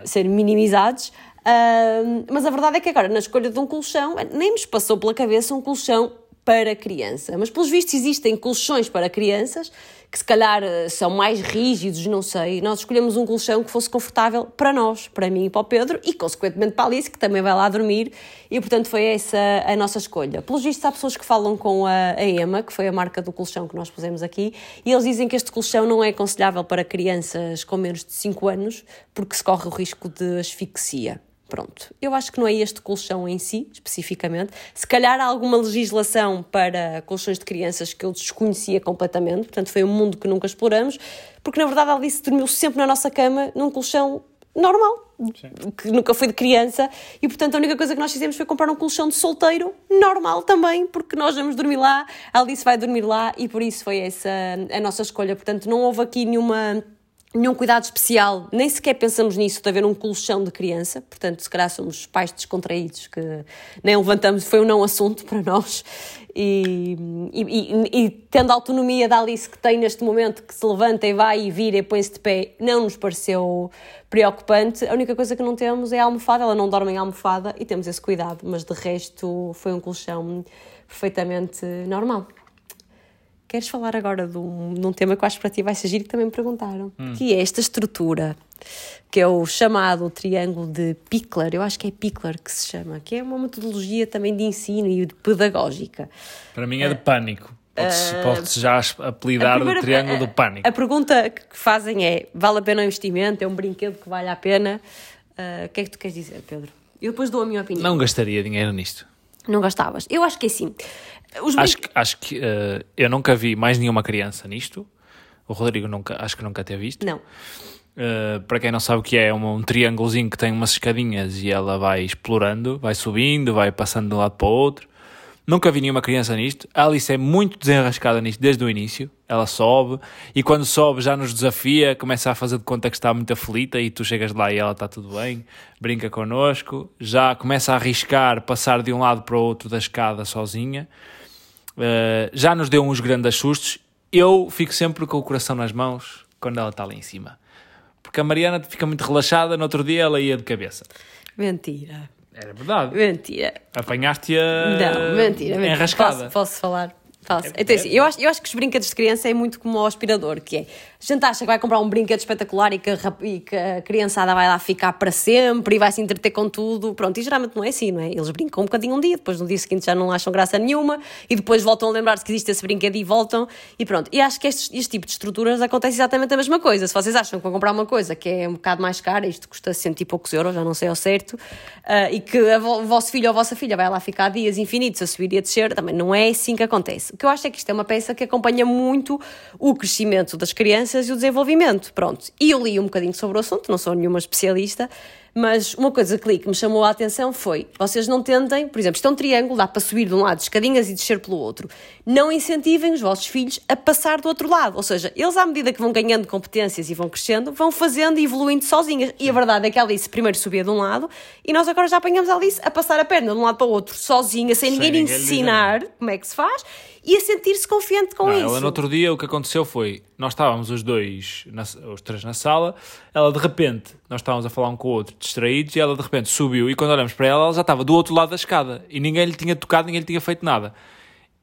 Serem minimizados. Minimizados. Uh, mas a verdade é que agora, na escolha de um colchão, nem nos passou pela cabeça um colchão para criança. Mas, pelos vistos, existem colchões para crianças que, se calhar, eh, são mais rígidos, não sei. Nós escolhemos um colchão que fosse confortável para nós, para mim e para o Pedro, e, consequentemente, para a Alice, que também vai lá dormir. E, portanto, foi essa a nossa escolha. Pelos vistos, há pessoas que falam com a, a EMA, que foi a marca do colchão que nós pusemos aqui, e eles dizem que este colchão não é aconselhável para crianças com menos de 5 anos, porque se corre o risco de asfixia. Pronto, eu acho que não é este colchão em si, especificamente. Se calhar há alguma legislação para colchões de crianças que eu desconhecia completamente, portanto foi um mundo que nunca exploramos, porque na verdade ela disse dormiu sempre na nossa cama num colchão normal, Sim. que nunca foi de criança, e portanto a única coisa que nós fizemos foi comprar um colchão de solteiro normal também, porque nós vamos dormir lá, a Alice vai dormir lá e por isso foi essa a nossa escolha. Portanto, não houve aqui nenhuma nenhum cuidado especial, nem sequer pensamos nisso de haver um colchão de criança, portanto, se calhar somos pais descontraídos que nem levantamos, foi um não assunto para nós. E, e, e, tendo a autonomia da Alice que tem neste momento, que se levanta e vai e vira e põe-se de pé, não nos pareceu preocupante. A única coisa que não temos é a almofada, ela não dorme em almofada e temos esse cuidado, mas de resto foi um colchão perfeitamente normal. Queres falar agora de um, de um tema que eu acho que para ti vai ser giro, que também me perguntaram, hum. que é esta estrutura, que é o chamado triângulo de Pickler, eu acho que é Pickler que se chama, que é uma metodologia também de ensino e de pedagógica. Para mim é de pânico. Pode-se uh, pode já apelidar primeira, do triângulo do pânico. A pergunta que fazem é: vale a pena o investimento? É um brinquedo que vale a pena? Uh, o que é que tu queres dizer, Pedro? Eu depois dou a minha opinião. Não gastaria dinheiro nisto. Não gastavas? Eu acho que é assim. Os acho que, acho que uh, eu nunca vi mais nenhuma criança nisto. O Rodrigo nunca, acho que nunca teve visto. Não. Uh, para quem não sabe o que é, é um, um triângulozinho que tem umas escadinhas e ela vai explorando, vai subindo, vai passando de um lado para o outro. Nunca vi nenhuma criança nisto. A Alice é muito desenrascada nisto desde o início. Ela sobe e quando sobe já nos desafia, começa a fazer de conta que está muito aflita e tu chegas lá e ela está tudo bem, brinca connosco, já começa a arriscar passar de um lado para o outro da escada sozinha. Uh, já nos deu uns grandes sustos. Eu fico sempre com o coração nas mãos quando ela está lá em cima. Porque a Mariana fica muito relaxada, no outro dia ela ia de cabeça. Mentira. Era verdade. Mentira. Apanhaste-a. Não, mentira. mentira. Enrascada. Posso, posso falar? É, então, assim, eu, acho, eu acho que os brinquedos de criança é muito como o aspirador, que é a gente acha que vai comprar um brinquedo espetacular e que, a, e que a criançada vai lá ficar para sempre e vai se entreter com tudo. Pronto, e geralmente não é assim, não é? Eles brincam um bocadinho um dia, depois no dia seguinte já não acham graça nenhuma e depois voltam a lembrar-se que existe esse brinquedo e voltam e pronto. E acho que este, este tipo de estruturas acontece exatamente a mesma coisa. Se vocês acham que vão comprar uma coisa que é um bocado mais cara, isto custa cento e poucos euros, já não sei ao certo, uh, e que o vosso filho ou a vossa filha vai lá ficar dias infinitos a subir e a descer, também não é assim que acontece. O que eu acho é que isto é uma peça que acompanha muito o crescimento das crianças e o desenvolvimento. Pronto. E eu li um bocadinho sobre o assunto, não sou nenhuma especialista, Mas uma coisa que li que me chamou a atenção foi: vocês não tentem, por exemplo, isto é um triângulo, dá para subir de um lado escadinhas e descer pelo outro. Não incentivem os vossos filhos a passar do outro lado. Ou seja, eles, à medida que vão ganhando competências e vão crescendo, vão fazendo e evoluindo sozinhas. E a verdade é que a Alice primeiro subia de um lado e nós agora já apanhamos a Alice a passar a perna de um lado para o outro sozinha, sem, Sem ninguém ninguém ensinar como é que se faz e a sentir-se confiante com Não, isso. ela no outro dia o que aconteceu foi, nós estávamos os dois, na- os três na sala, ela de repente, nós estávamos a falar um com o outro, distraídos, e ela de repente subiu, e quando olhamos para ela, ela já estava do outro lado da escada, e ninguém lhe tinha tocado, ninguém lhe tinha feito nada.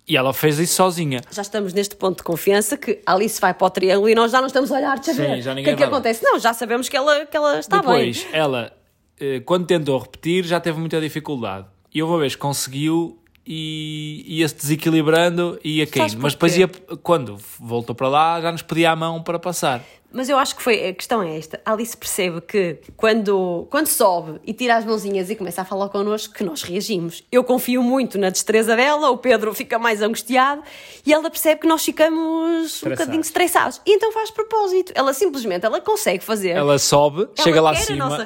E ela fez isso sozinha. já estamos neste ponto de confiança que Alice vai para o triângulo e nós já não estamos a olhar de saber Sim, já o que ninguém é que vai. acontece. Não, já sabemos que ela, que ela está Depois, bem. ela, eh, quando tentou repetir, já teve muita dificuldade. E uma vez conseguiu e ia-se desequilibrando e ia caindo. Mas depois ia, quando voltou para lá, já nos pedia a mão para passar. Mas eu acho que foi, a questão é esta. A Alice percebe que quando, quando sobe e tira as mãozinhas e começa a falar connosco, que nós reagimos. Eu confio muito na destreza dela, o Pedro fica mais angustiado e ela percebe que nós ficamos um bocadinho estressados. E então faz propósito. Ela simplesmente, ela consegue fazer. Ela sobe, chega lá acima.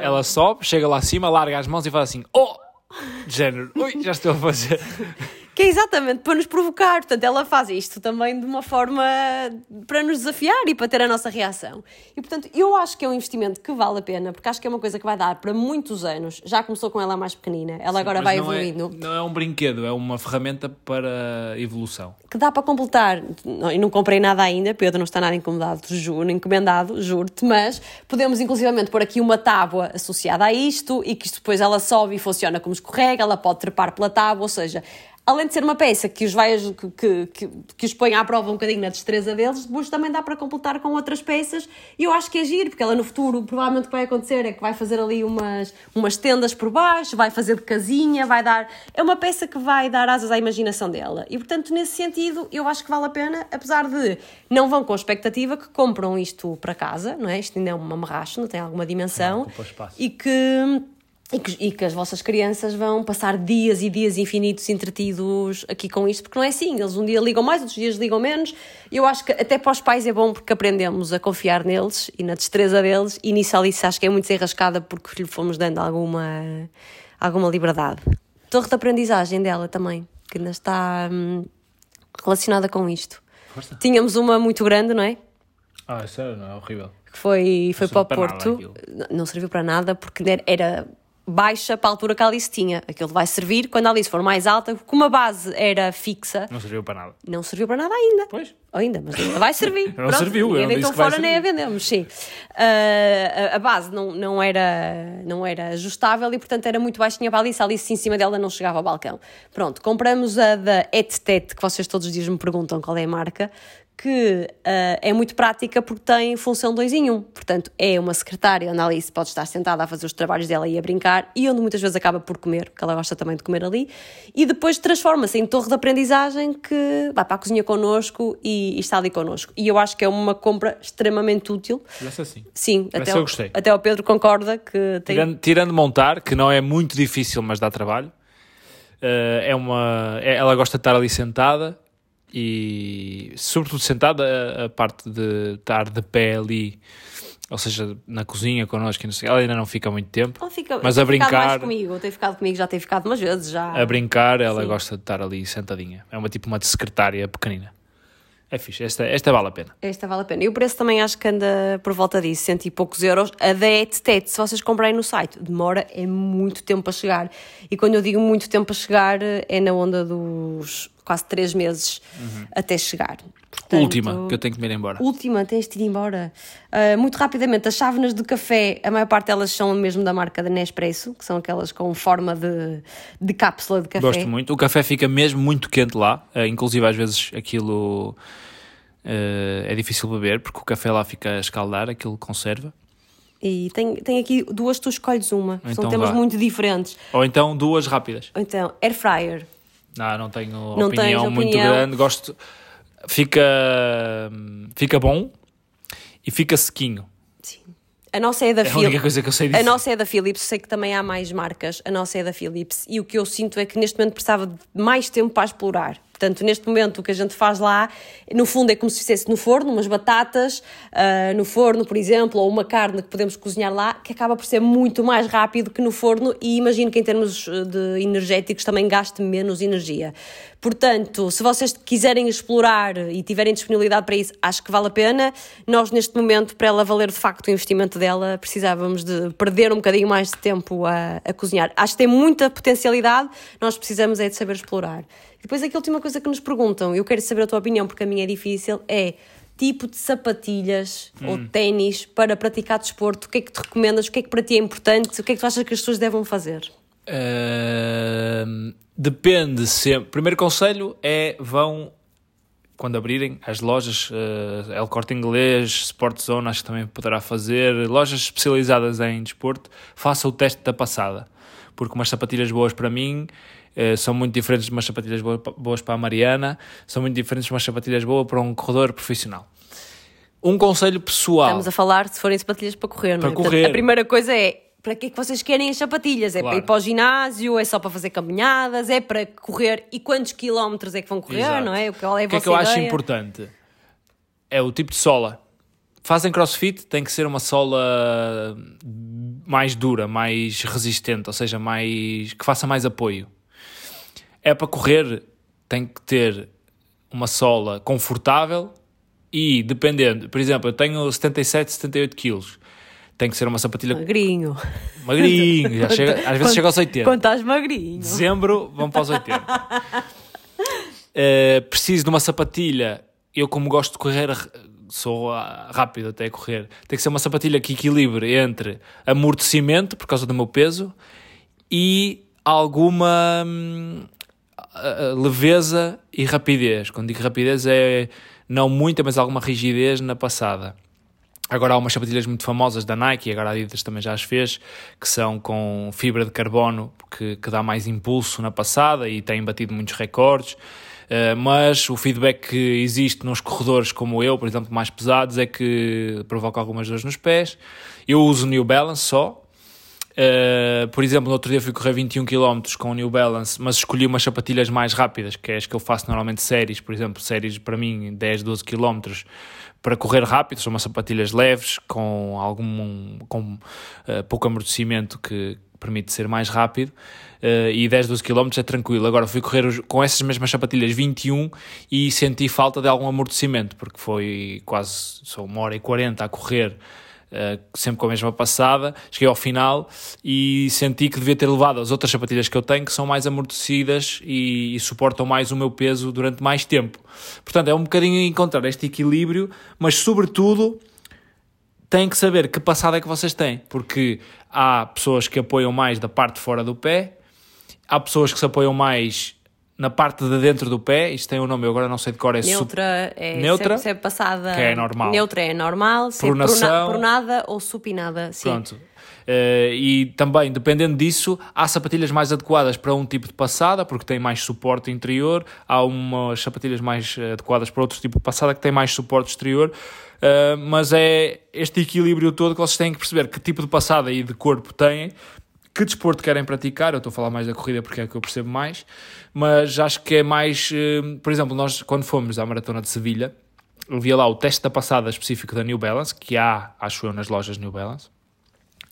Ela sobe, chega lá acima, larga as mãos e faz assim: Oh! De género, ui, já estou a fazer. Que é exatamente para nos provocar. Portanto, ela faz isto também de uma forma para nos desafiar e para ter a nossa reação. E, portanto, eu acho que é um investimento que vale a pena, porque acho que é uma coisa que vai dar para muitos anos. Já começou com ela mais pequenina, ela agora Mas vai não é- evoluindo. não é um brinquedo, é uma ferramenta para evolução. Que dá para completar. E não comprei nada ainda, Pedro não está nada incomodado, juro, encomendado, juro-te, mas podemos inclusivamente pôr aqui uma tábua associada a isto e que isto depois ela sobe e funciona como escorrega, ela pode trepar pela tábua, ou seja, além de ser uma peça que os vai que, que, que, os põe à prova um bocadinho na destreza deles, depois também dá para completar com outras peças e eu acho que é giro, porque ela no futuro provavelmente o que vai acontecer é que vai fazer ali umas, umas tendas por baixo, vai fazer de casinha, vai dar. É uma peça que vai dar asas à imaginação dela. E portanto, nesse sentido, eu acho que vale a pena, apesar de não vão com a expectativa que compram isto para casa, não é? Isto ainda é uma marracho, não tem alguma dimensão. ocupa espaço. E que. E que, e que as vossas crianças vão passar dias e dias infinitos entretidos aqui com isto, porque não é assim. Eles um dia ligam mais, outros dias ligam menos. Eu acho que até para os pais é bom porque aprendemos a confiar neles e na destreza deles. E nisso a Alice acho que é muito desenrascada porque lhe fomos dando alguma, alguma liberdade. Torre de aprendizagem dela também, que ainda está hum, relacionada com isto. Força. Tínhamos uma muito grande, não é? Ah, sério, não é horrível. que foi, foi para o nada Porto. aquilo. N- não serviu para nada porque era baixa para a altura que a Alice tinha. Aquilo vai servir quando a Alice for mais alta, como a base era fixa, Não serviu para nada. não serviu para nada ainda. Pois. Ainda, mas ainda vai servir. Não serviu, eu deitou fora nem a vendemos, sim. Ah, a, a base não, não, era, não era ajustável e, portanto, era muito baixinha para a Alice. A Alice em cima dela não chegava ao balcão. Pronto, compramos a da Etetet, que vocês todos os dias me perguntam qual é a marca, que ah, é muito prática porque tem função 2 em 1. Um. Portanto, é uma secretária onde a Alice pode estar sentada a fazer os trabalhos dela e a brincar e onde muitas vezes acaba por comer, porque ela gosta também de comer ali, e depois transforma-se em torre de aprendizagem que vai para a cozinha connosco e, e está ali connosco. E eu acho que é uma compra extremamente útil. Parece assim. Sim, Essa até eu gostei. até o Pedro concorda que tem. Tirando, tirando montar, que não é muito difícil, mas dá trabalho. eh, é uma, é- ela gosta de estar ali sentada e, sobretudo sentada, a, a parte de estar de pé ali, ou seja, na cozinha connosco, não sei, ela ainda não fica muito tempo. Fica, Mas a brincar- comigo, tem ficado comigo, já tem ficado umas vezes. Já. A brincar, ela Sim. gosta de estar ali sentadinha. É uma tipo uma secretária pequenina. É fixe, esta, esta vale a pena. Esta vale a pena. E o preço também acho que anda por volta disso, cento e poucos euros. A da Etetet, se vocês comprarem no site, demora é muito tempo a chegar. E quando eu digo muito tempo a chegar, é na onda dos quase três meses até chegar. Portanto, Uhum. Última, que eu tenho que me ir embora. Última, tens de ir embora. Ah, muito rapidamente, as chávenas de café, a maior parte delas são mesmo da marca da Nespresso, que são aquelas com forma de, de cápsula de café. Gosto muito. O café fica mesmo muito quente lá. eh, inclusive, às vezes, aquilo eh, é difícil beber, porque o café lá fica a escaldar, aquilo conserva. E tem, tem aqui duas, tu escolhes uma. Então são temas vá. muito diferentes. Ou então duas rápidas. Ou Então, air fryer. Não, não tenho Não opinião, tens muito opinião. grande. Gosto. Fica, fica bom e fica sequinho. Sim. A nossa é da É a única Philips. coisa que eu sei A disso. nossa é da Philips, sei que também há mais marcas. A nossa é da Philips. E o que eu sinto é que neste momento precisava de mais tempo para explorar. Portanto, neste momento o que a gente faz lá, no fundo é como se fizesse no forno, umas batatas uh, no forno, por exemplo, ou uma carne que podemos cozinhar lá, que acaba por ser muito mais rápido que no forno e imagino que em termos de energéticos também gaste menos energia. Portanto, se vocês quiserem explorar e tiverem disponibilidade para isso, acho que vale a pena. Nós, neste momento, para ela valer de facto o investimento dela, precisávamos de perder um bocadinho mais de tempo a, a cozinhar. Acho que tem muita potencialidade, nós precisamos é de saber explorar. Depois, aqui a última coisa que nos perguntam, eu quero saber a tua opinião porque a minha é difícil, é tipo de sapatilhas hum. ou ténis para praticar desporto? O que é que te recomendas? O que é que para ti é importante? O que é que tu achas que as pessoas devem fazer? Uh, depende sempre. Primeiro conselho é vão quando abrirem as lojas, uh, El Corte Inglês, Sport Zone, acho que também poderá fazer, lojas especializadas em desporto, faça o teste da passada. Porque umas sapatilhas boas para mim uh, são muito diferentes de umas sapatilhas boas para a Mariana, são muito diferentes de umas sapatilhas boas para um corredor profissional. Um conselho pessoal. Estamos a falar se forem sapatilhas para correr, para não é? correr. Portanto, a primeira coisa é para que é que vocês querem as sapatilhas? É claro. para ir para o ginásio? É só para fazer caminhadas? É para correr? E quantos quilómetros é que vão correr, Exato. não é? Qual é a o que é que eu ideia? acho importante? É o tipo de sola. Fazem crossfit, tem que ser uma sola mais dura, mais resistente, ou seja, mais que faça mais apoio. É para correr, tem que ter uma sola confortável e dependendo, por exemplo, eu tenho 77, 78 quilos tem que ser uma sapatilha. Magrinho. Magrinho, já chega, às vezes chega aos 80. Quando estás magrinho. Dezembro, vamos para os 80. uh, eh, preciso de uma sapatilha. Eu, como gosto de correr, sou rápido até a correr. Tem que ser uma sapatilha que equilibre entre amortecimento, por causa do meu peso, e alguma hum, leveza e rapidez. Quando digo rapidez, é não muita, mas alguma rigidez na passada. Agora há umas sapatilhas muito famosas da Nike, agora a Adidas também já as fez, que são com fibra de carbono, que, que dá mais impulso na passada e têm batido muitos recordes. Uh, mas o feedback que existe nos corredores como eu, por exemplo, mais pesados, é que provoca algumas dores nos pés. Eu uso New Balance só. Uh, por exemplo, no outro dia fui correr 21 km com o New Balance, mas escolhi umas sapatilhas mais rápidas, que é as que eu faço normalmente séries, por exemplo, séries para mim 10, 12 km para correr rápido, são umas sapatilhas leves, com algum com uh, pouco amortecimento que permite ser mais rápido. Uh, e 10, 12 km é tranquilo. Agora fui correr com essas mesmas sapatilhas 21 e senti falta de algum amortecimento, porque foi quase só uma hora e 40 a correr uh, sempre com a mesma passada. Cheguei ao final e senti que devia ter levado as outras sapatilhas que eu tenho, que são mais amortecidas e, e suportam mais o meu peso durante mais tempo. Portanto, é um bocadinho encontrar este equilíbrio, mas sobretudo têm que saber que passada é que vocês têm, porque há pessoas que apoiam mais da parte de fora do pé, há pessoas que se apoiam mais na parte de dentro do pé, isto tem um nome, eu agora não sei de cor, é neutra, é neutra sempre, sempre passada, que é normal. Neutra é normal, Pronação, pronada ou supinada, sim. Pronto. Uh, e também, dependendo disso, há sapatilhas mais adequadas para um tipo de passada, porque tem mais suporte interior, há umas sapatilhas mais adequadas para outro tipo de passada que tem mais suporte exterior. Uh, mas é este equilíbrio todo que vocês têm que perceber que tipo de passada e de corpo têm que desporto querem praticar. Eu estou a falar mais da corrida porque é que eu percebo mais, mas acho que é mais. Eh, por exemplo, nós quando fomos à Maratona de Sevilha, havia lá o teste da passada específico da New Balance, que há, acho eu, nas lojas New Balance,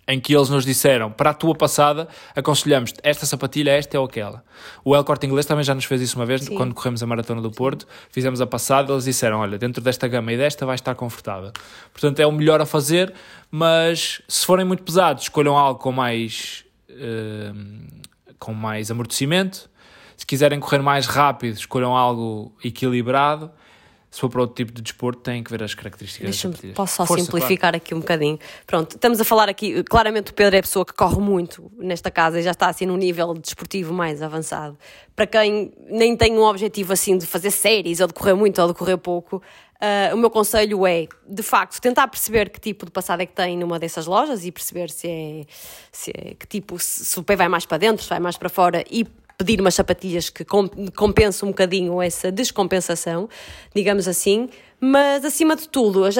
em que eles nos disseram, para a tua passada, aconselhamos esta sapatilha, esta ou aquela. O El Corte Inglês também já nos fez isso uma vez, Sim. quando corremos a Maratona do Porto, fizemos a passada, eles disseram, olha, dentro desta gama e desta vai estar confortável. Portanto, é o melhor a fazer, mas se forem muito pesados, escolham algo com mais Ehm, com mais amortecimento. Se quiserem correr mais rápido, escolham algo equilibrado. Se for para outro tipo de desporto, têm que ver as características Posso só Força, simplificar claro. aqui um bocadinho. Pronto, estamos a falar aqui, claramente o Pedro é a pessoa que corre muito nesta casa e já está assim num nível desportivo mais avançado. Para quem nem tem um objetivo assim de fazer séries ou de correr muito ou de correr pouco, Uh, o meu conselho é, de facto, tentar perceber que tipo de passada é que tem numa dessas lojas e perceber se é, se é que tipo, se, se o pé vai mais para dentro, se vai mais para fora e pedir umas sapatilhas que compensem um bocadinho essa descompensação, digamos assim. Mas acima de tudo, às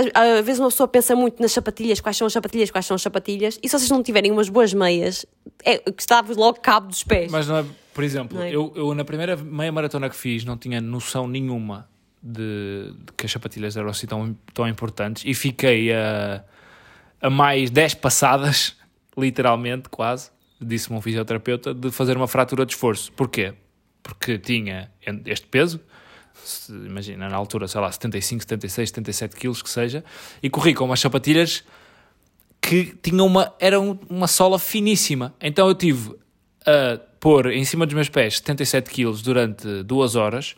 vezes uma pessoa pensa muito nas sapatilhas, quais são as sapatilhas, quais são as sapatilhas, e se vocês não tiverem umas boas meias, é que está logo cabo dos pés. Mas não é Por exemplo, é? eu, eu na primeira meia maratona que fiz não tinha noção nenhuma de, de que as sapatilhas eram assim tão, tão importantes e fiquei a, a mais 10 passadas, literalmente, quase, disse-me um fisioterapeuta, de fazer uma fratura de esforço. Porquê? Porque tinha este peso, se- imagina, na altura, sei lá, 75, 76, 77 quilos, que seja, e corri com umas sapatilhas que tinham uma, eram uma sola finíssima. Então eu tive a pôr em cima dos meus pés 77 quilos durante duas horas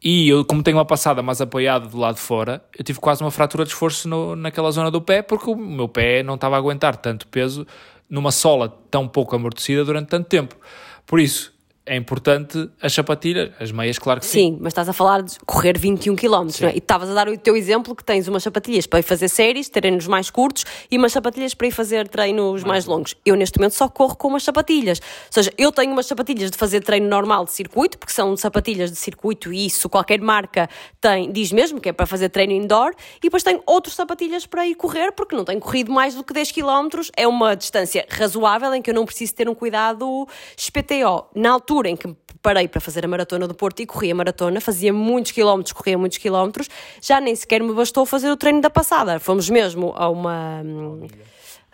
e eu, como tenho uma passada mais apoiada do lado de fora, eu tive quase uma fratura de esforço no- naquela zona do pé porque o meu pé não estava a aguentar tanto peso numa sola tão pouco amortecida durante tanto tempo. Por isso, é importante as sapatilhas, as meias, claro que sim. Sim, mas estás a falar de correr 21 km, não é? E estavas a dar o teu exemplo que tens umas sapatilhas para ir fazer séries, treinos mais curtos e umas sapatilhas para ir fazer treinos mais, longos. Eu neste momento só corro com umas sapatilhas. Ou seja, eu tenho umas sapatilhas de fazer treino normal de circuito, porque são sapatilhas de circuito e isso qualquer marca tem, diz mesmo que é para fazer treino indoor, e depois tenho outras sapatilhas para ir correr, porque não tenho corrido mais do que 10 km, é uma distância razoável em que eu não preciso ter um cuidado XPTO. Na altura em que me preparei para fazer a maratona do Porto e corri a maratona, fazia muitos quilómetros, corria muitos quilómetros, já nem sequer me bastou fazer o treino da passada. Fomos mesmo a uma. hum,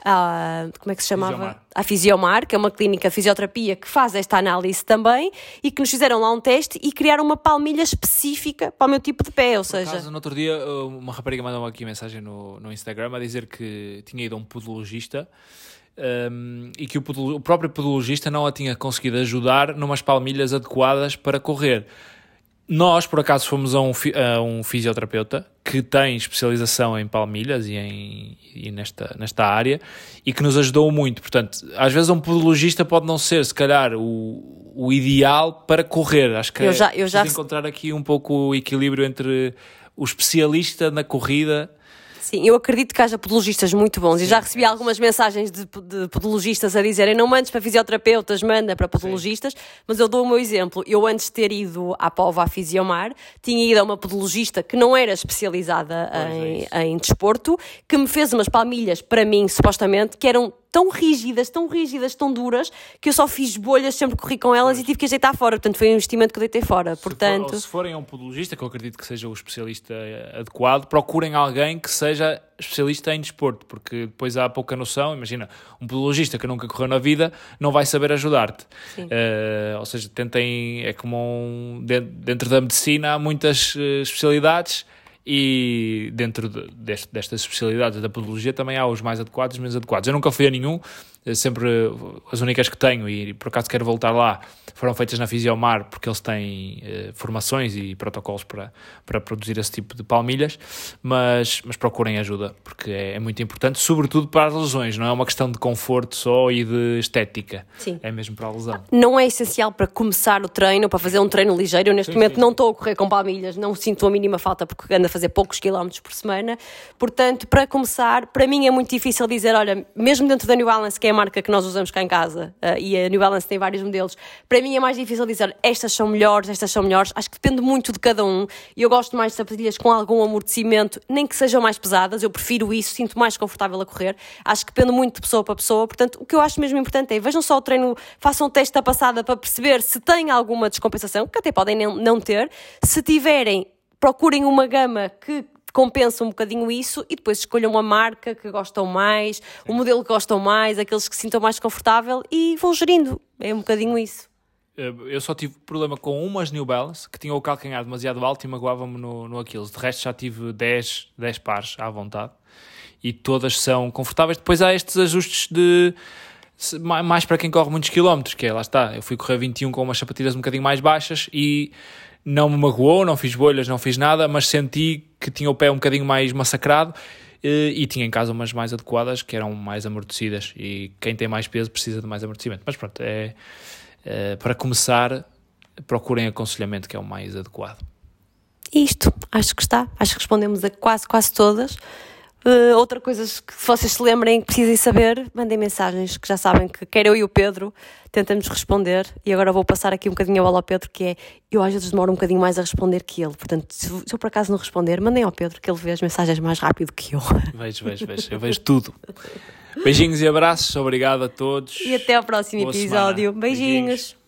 a- como é que se chamava? Fisiomar. A Fisiomar, que é uma clínica de fisioterapia que faz esta análise também e que nos fizeram lá um teste e criaram uma palmilha específica para o meu tipo de pé, ou Por seja, acaso, no outro dia, uma rapariga mandou-me aqui mensagem no, no Instagram a dizer que tinha ido a um podologista um, e que o, o próprio podologista não a tinha conseguido ajudar numas palmilhas adequadas para correr. Nós, por acaso, fomos a um, a um fisioterapeuta que tem especialização em palmilhas e, em, e nesta, nesta área e que nos ajudou muito. Portanto, às vezes um podologista pode não ser, se calhar, o, o ideal para correr. Acho que Eu é já- eu já- encontrar aqui um pouco o equilíbrio entre o especialista na corrida. Sim, eu acredito que haja podologistas muito bons e já recebi algumas mensagens de, de podologistas a dizerem não mandes para fisioterapeutas, manda para podologistas, mas eu dou o meu exemplo. Eu antes de ter ido à Pova à Fisiomar, tinha ido a uma podologista que não era especializada Pois é em, isso. em desporto, que me fez umas palmilhas para mim, supostamente, que eram tão rígidas, tão rígidas, tão duras, que eu só fiz bolhas sempre corri com elas e tive que ajeitar fora. Portanto, foi um investimento que eu deitei fora. Se for- Portanto, ou se forem a um podologista, que eu acredito que seja o especialista eh, adequado, procurem alguém que seja especialista em desporto, porque depois há pouca noção. Imagina, um podologista que nunca correu na vida não vai saber ajudar-te. Eh, ou seja, tentem, é como um, de- dentro da medicina há muitas eh, especialidades. E dentro de- deste- destas especialidades da podologia também há os mais adequados e os menos adequados. Eu nunca fui a nenhum, sempre eh, as únicas que tenho, e por acaso quero voltar lá, foram feitas na Fisiomar, porque eles têm eh, formações e protocolos para, para produzir esse tipo de palmilhas, mas, mas procurem ajuda, porque é, é muito importante, sobretudo para as lesões, não é uma questão de conforto só e de estética, Sim. é mesmo para a lesão. não é essencial para começar o treino, para fazer um treino ligeiro. Eu neste Sim, momento sim, não estou a correr com palmilhas, não sinto a mínima falta porque ando a fazer poucos quilómetros por semana. Portanto, para começar, para mim é muito difícil dizer, olha, mesmo dentro da New Balance, que é marca que nós usamos cá em casa, eh, e a New Balance tem vários modelos, para mim é mais difícil dizer, estas são melhores, estas são melhores. Acho que depende muito de cada um. E eu gosto mais de sapatilhas com algum amortecimento, nem que sejam mais pesadas, eu prefiro isso, sinto mais confortável a correr. Acho que depende muito de pessoa para pessoa. Portanto, o que eu acho mesmo importante é vejam só o treino, façam o teste da passada para perceber se tem alguma descompensação, que até podem não ter. Se tiverem, procurem uma gama que compensa um bocadinho isso e depois escolham uma marca que gostam mais, o modelo que gostam mais, aqueles que se sintam mais confortável e vão gerindo. É um bocadinho isso. Eh, Eu só tive problema com umas New Balance que tinham o calcanhar demasiado alto e magoava-me no, no Aquiles. De resto, já tive 10, 10 pares à vontade e todas são confortáveis. Depois há estes ajustes de mais para quem corre muitos quilómetros, que é lá está. Eu fui correr 21 com umas sapatilhas um bocadinho mais baixas e não me magoou, não fiz bolhas, não fiz nada, mas senti que tinha o pé um bocadinho mais massacrado. eh, E tinha em casa umas mais adequadas que eram mais amortecidas. E quem tem mais peso precisa de mais amortecimento. Mas pronto, é, eh, para começar, procurem aconselhamento, que é o mais adequado. Isto, acho que está. Acho que respondemos a quase, quase todas. Uh, outra coisa que se vocês se lembrem que precisem saber, mandem mensagens, que já sabem que quer eu e o Pedro tentamos responder. E agora vou passar aqui um bocadinho a bola ao Pedro, que é eu às vezes demoro um bocadinho mais a responder que ele. Portanto, se, se eu por acaso não responder, mandem ao Pedro que ele vê as mensagens mais rápido que eu. Vejo, vejo, vejo. Eu vejo tudo. Beijinhos e abraços. Obrigado a todos. E até ao próximo Boa episódio. semana. Beijinhos. Beijinhos.